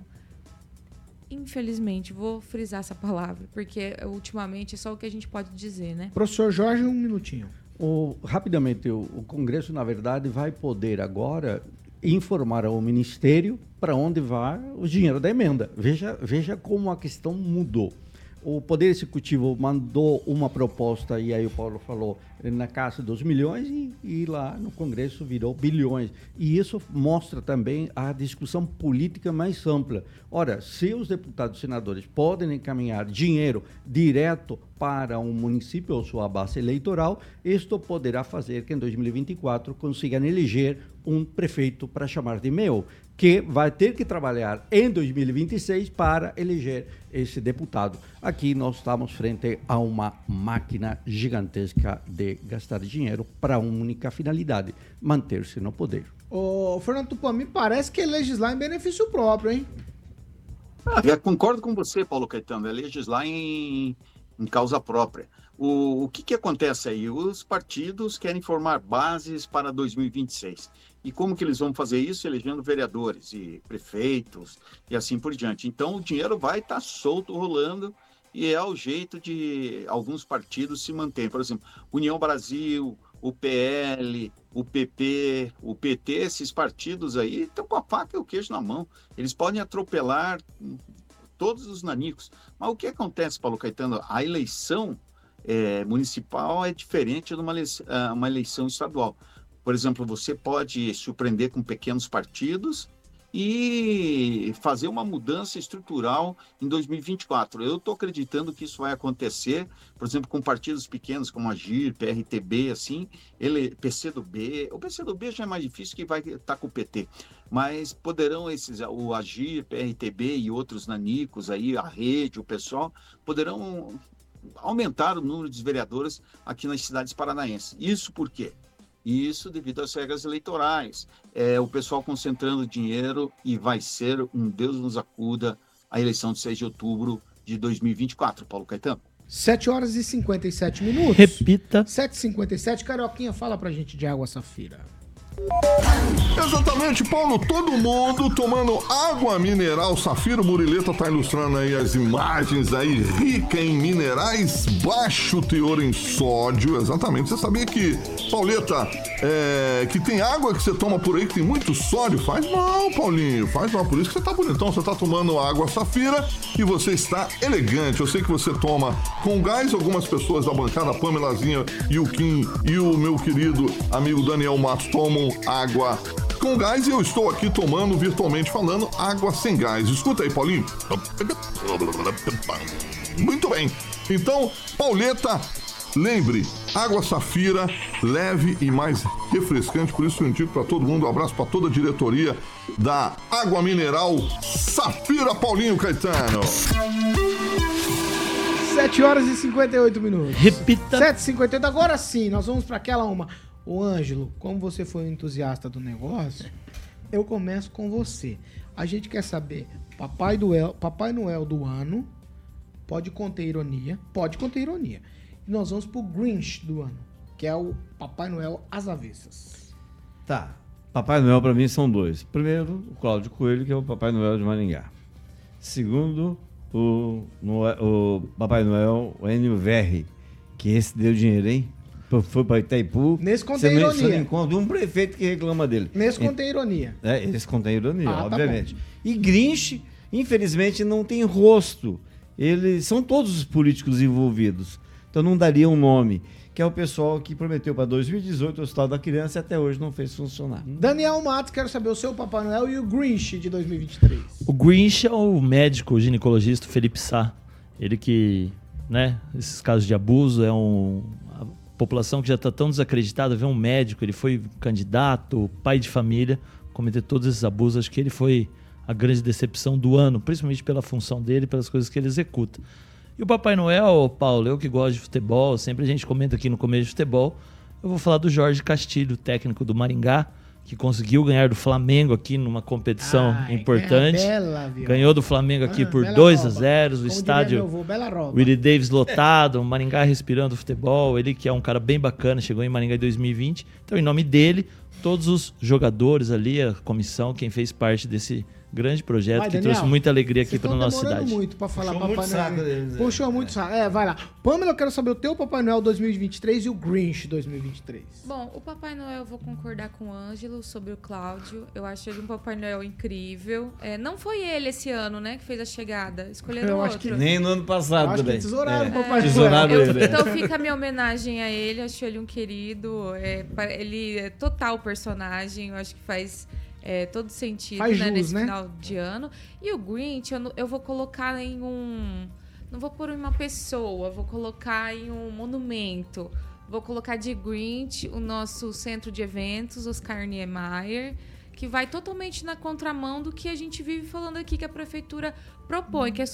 infelizmente, vou frisar essa palavra, porque ultimamente é só o que a gente pode dizer, né? Professor Jorge, um minutinho. O, rapidamente, o, o Congresso, na verdade, vai poder agora informar ao Ministério para onde vai o dinheiro da emenda. Veja, veja como a questão mudou. O Poder Executivo mandou uma proposta, e aí o Paulo falou, na casa dos milhões, e, e lá no Congresso virou bilhões. E isso mostra também a discussão política mais ampla. Ora, se os deputados e senadores podem encaminhar dinheiro direto para um município ou sua base eleitoral, isto poderá fazer que em 2024 consigam eleger um prefeito para chamar de meu, que vai ter que trabalhar em 2026 para eleger esse deputado. Aqui nós estamos frente a uma máquina gigantesca de gastar dinheiro para uma única finalidade: manter-se no poder. Ô, Fernando Tupan, me parece que é legislar em benefício próprio, hein? Ah, eu concordo com você, Paulo Caetano, é legislar em, em causa própria. O, o que, que acontece aí? Os partidos querem formar bases para 2026. E como que eles vão fazer isso? Elegendo vereadores e prefeitos e assim por diante. Então o dinheiro vai estar tá solto, rolando, e é o jeito de alguns partidos se manterem. Por exemplo, União Brasil, o PL, o PP, o PT, esses partidos aí estão com a faca e o queijo na mão. Eles podem atropelar todos os nanicos. Mas o que acontece, Paulo Caetano? A eleição é, municipal é diferente de uma eleição, ah, uma eleição estadual. Por exemplo, você pode surpreender com pequenos partidos e fazer uma mudança estrutural em 2024. Eu estou acreditando que isso vai acontecer, por exemplo, com partidos pequenos como a GIR, PRTB, assim, ele, PCdoB. O PCdoB já é mais difícil que vai estar tá com o PT, mas poderão esses, o Agir, PRTB e outros nanicos aí, a rede, o pessoal, poderão aumentar o número de vereadores aqui nas cidades paranaenses. Isso por quê? Isso devido às regras eleitorais. É, o pessoal concentrando dinheiro e vai ser um Deus nos acuda a eleição de 6 de outubro de 2024. Paulo Caetano. 7 horas e 57 minutos. Repita. 7h57. Carioquinha, fala pra gente de água safira. Exatamente, Paulo. Todo mundo tomando água mineral. Safiro Murileta tá ilustrando aí as imagens aí, rica em minerais, baixo teor em sódio. Exatamente. Você sabia que, Pauleta, é, que tem água que você toma por aí que tem muito sódio? Faz mal, Paulinho. Faz mal. Por isso que você tá bonitão. Você tá tomando água Safira e você está elegante. Eu sei que você toma com gás. Algumas pessoas da bancada, Pamelazinha e o Kim e o meu querido amigo Daniel Matos tomam água com gás e eu estou aqui tomando, virtualmente falando, água sem gás. Escuta aí, Paulinho. Muito bem. Então, Pauleta, lembre, água safira, leve e mais refrescante. Por isso eu indico para todo mundo, um abraço para toda a diretoria da Água Mineral Safira Paulinho Caetano. 7 horas e 58 minutos. Repita. 7 e 58 agora sim, nós vamos para aquela uma. O Ângelo, como você foi um entusiasta do negócio, eu começo com você. A gente quer saber, Papai, Noel, Papai Noel do ano pode conter ironia, pode conter ironia. E nós vamos pro Grinch do ano, que é o Papai Noel às avessas. Tá. Papai Noel para mim são dois. Primeiro, o Cláudio Coelho, que é o Papai Noel de Maringá. Segundo, o, o Papai Noel, o Enio Verri, que esse deu dinheiro, hein? Foi para Itaipu. Nesse contém você ironia. Você encontra um prefeito que reclama dele. Nesse contém ironia. É, esse contém ironia, Ah, tá obviamente. e Grinch, infelizmente, não tem rosto. Eles são todos os políticos envolvidos. Então não daria um nome. Que é o pessoal que prometeu para 2018 o Hospital da Criança e até hoje não fez funcionar. Daniel Matos, quero saber o seu Papai Noel e o Grinch de 2023. O Grinch é o médico o ginecologista Felipe Sá. Ele que, né, esses casos de abuso é um população que já está tão desacreditada, vê um médico, ele foi candidato, pai de família, cometer todos esses abusos, acho que ele foi a grande decepção do ano, principalmente pela função dele, pelas coisas que ele executa. E o Papai Noel, Paulo, eu que gosto de futebol, sempre a gente comenta aqui no começo de futebol, eu vou falar do Jorge Castilho, técnico do Maringá, que conseguiu ganhar do Flamengo aqui numa competição Ai, importante. bela? Ganhou do Flamengo aqui Ah, por bela 2 a roba. 0 o Como estádio avô. Willie Davis lotado, Maringá respirando futebol, ele que é um cara bem bacana, chegou em Maringá em 2020. Então, em nome dele, todos os jogadores ali, a comissão, quem fez parte desse grande projeto Vai, que Daniel. trouxe muita alegria aqui para nossa cidade. muito pra falar Puxou Papai muito Noel. saco deles, é. Puxou muito saco. É, vai lá. Pamela, eu quero saber o teu Papai Noel 2023 e o Grinch 2023. Bom, o Papai Noel eu vou concordar com o Ângelo sobre o Cláudio. Eu acho ele um Papai Noel incrível. É, não foi ele esse ano, né, que fez a chegada. Escolheram Eu outro. acho que Nem no ano passado Eu acho que também. tesouraram É. o Papai Tesouraram Noel. ele. Então fica a minha homenagem a ele, acho ele um querido. é, ele é total personagem, eu acho que faz é, todo sentido Faz né, jus, nesse né? final de ano. E o Grinch, eu, eu vou colocar em um. Não vou pôr em uma pessoa, vou colocar em um monumento. Vou colocar de Grinch o nosso centro de eventos, Oscar Niemeyer, que vai totalmente na contramão do que a gente vive falando aqui que a prefeitura propõe, que é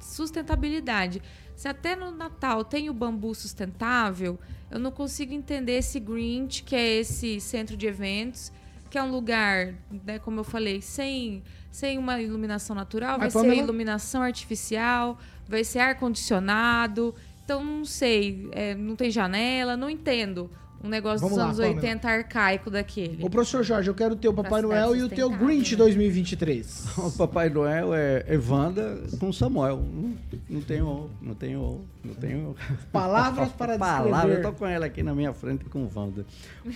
sustentabilidade. Se até no Natal tem o bambu sustentável, eu não consigo entender esse Grinch, que é esse centro de eventos, que é um lugar, né, como eu falei, sem, sem uma iluminação natural, vai Mas, ser Pamela- iluminação artificial, vai ser ar-condicionado. Então, não sei, é, não tem janela, não entendo. Um negócio Vamos dos lá, anos Pamela. 80 arcaico daquele. Ô, professor Jorge, eu quero o teu Papai Pra Noel e o teu sustentável, Grinch né? 2023. O Papai Noel é Evanda com Samuel. Não, não tenho, não tenho, não tenho Palavras para palavra. descrever. Eu tô com ela aqui na minha frente com Wanda.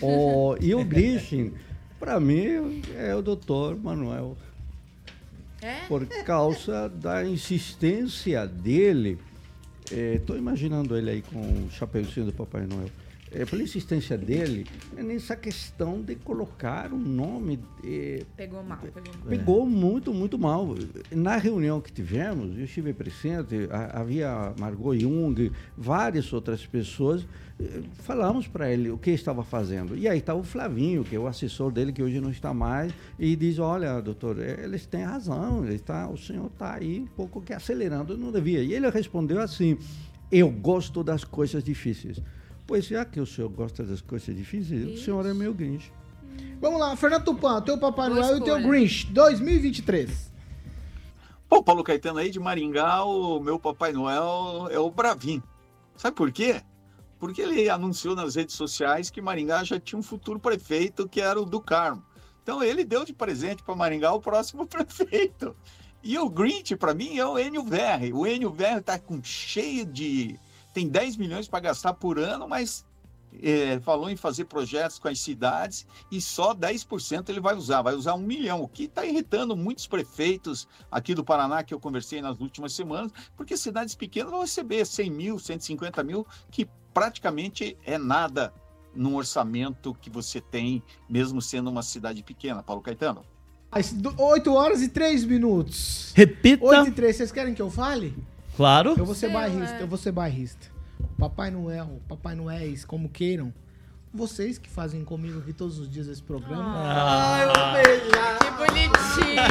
Oh, e o Grinch, para mim, é o Dr. Manuel. É? Por causa da insistência dele. Estou imaginando ele aí com o chapeuzinho do Papai Noel. É, pela insistência dele, é nessa questão de colocar um nome. eh, Pegou mal, pegou mal. Pegou muito, muito mal. Na reunião que tivemos, eu estive presente, a- havia Margot Jung, várias outras pessoas, eh, falamos para ele o que estava fazendo. E aí está o Flavinho, que é o assessor dele, que hoje não está mais, e diz, olha, doutor, eh, eles têm razão, ele tá, o senhor está aí um pouco que acelerando, não devia. E ele respondeu assim, eu gosto das coisas difíceis. Pois já que o senhor gosta das coisas difíceis, o senhor é meu Grinch. Vamos lá, Fernando Tupan, teu Papai Noel e o teu. Grinch 2023. Pô, Paulo Caetano aí de Maringá, o meu Papai Noel é o Bravin. Sabe por quê? Porque ele anunciou nas redes sociais que Maringá já tinha um futuro prefeito, que era o do Carmo. Então ele deu de presente para Maringá o próximo prefeito. E o Grinch, para mim, é o Enio Verri. O Enio Verri está com cheio de. Tem 10 milhões para gastar por ano, mas é, falou em fazer projetos com as cidades e só 10% ele vai usar, vai usar um milhão, o que está irritando muitos prefeitos aqui do Paraná que eu conversei nas últimas semanas, porque cidades pequenas vão receber 100 mil, 150 mil, que praticamente é nada num orçamento que você tem, mesmo sendo uma cidade pequena, Paulo Caetano. 8 horas e 3 minutos. Repita. 8 e 3, vocês querem que eu fale? Claro. Eu vou ser Sei bairrista, lá. eu vou ser bairrista. Papai Noel, Papai Noéis, como queiram. Vocês que fazem comigo aqui todos os dias esse programa. Ah. Que bonitinho!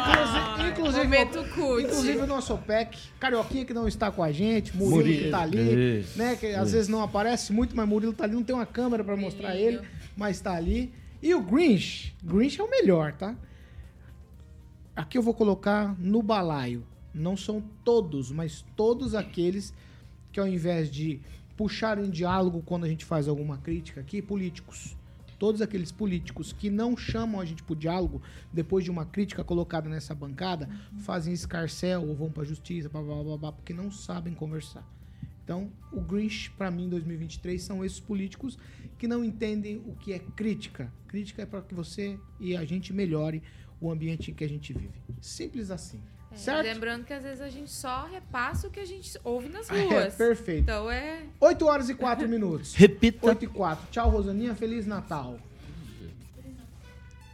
Inclusive, inclusive, Momento inclusive o nosso OPEC, Carioquinha que não está com a gente, Murilo, que Murilo. tá ali, Isso, né? Que às vezes não aparece muito, mas Murilo tá ali, não tem uma câmera pra mostrar ele, mas tá ali. E o Grinch, Grinch é o melhor, tá? Aqui eu vou colocar no balaio. Não são todos, mas todos aqueles que ao invés de puxarem diálogo quando a gente faz alguma crítica aqui, políticos. Todos aqueles políticos que não chamam a gente pro diálogo depois de uma crítica colocada nessa bancada, fazem escarcel ou vão pra justiça, blá, blá, blá, blá, porque não sabem conversar. Então, o Grinch, pra mim, em 2023, são esses políticos que não entendem o que é crítica. Crítica é para que você e a gente melhore o ambiente em que a gente vive. Simples assim. É, certo? Lembrando que às vezes a gente só repassa o que a gente ouve nas É, ruas. perfeito. Então é. 8 horas e 4 minutos. Repita. 8 e 4. Tchau, Rosaninha. Feliz Natal.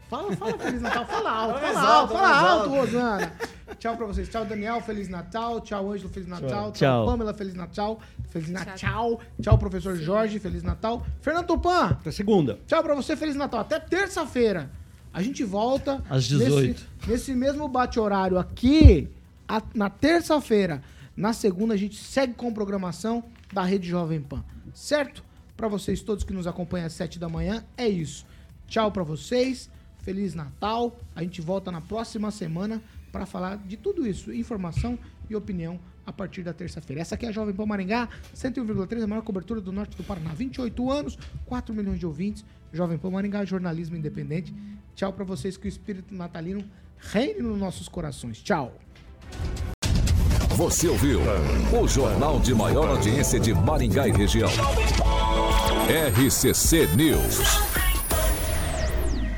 Fala, fala Feliz Natal. Fala alto, fala alto, fala alto, Rosana. Tchau pra vocês. Tchau, Daniel. Feliz Natal. Tchau, Ângelo. Feliz Natal. Tchau, Tchau. Pamela. Feliz Natal. Feliz Natal. Tchau, professor Jorge. Feliz Natal. Fernando Tupan. Até segunda. Tchau pra você. Feliz Natal. Até terça-feira. A gente volta. Às 18. Nesse, nesse mesmo bate-horário aqui, a- na terça-feira. Na segunda, a gente segue com programação da Rede Jovem Pan. Certo? Pra vocês todos que nos acompanham às 7 da manhã, é isso. Tchau pra vocês. Feliz Natal. A gente volta na próxima semana para falar de tudo isso. Informação e opinião a partir da terça-feira. Essa aqui é a Jovem Pan Maringá, 101,3, a maior cobertura do norte do Paraná. 28 anos, 4 milhões de ouvintes. Jovem Pan Maringá, jornalismo independente. Tchau para vocês, que o espírito natalino reine nos nossos corações. Tchau. Você ouviu o jornal de maior audiência de Maringá e região. RCC News.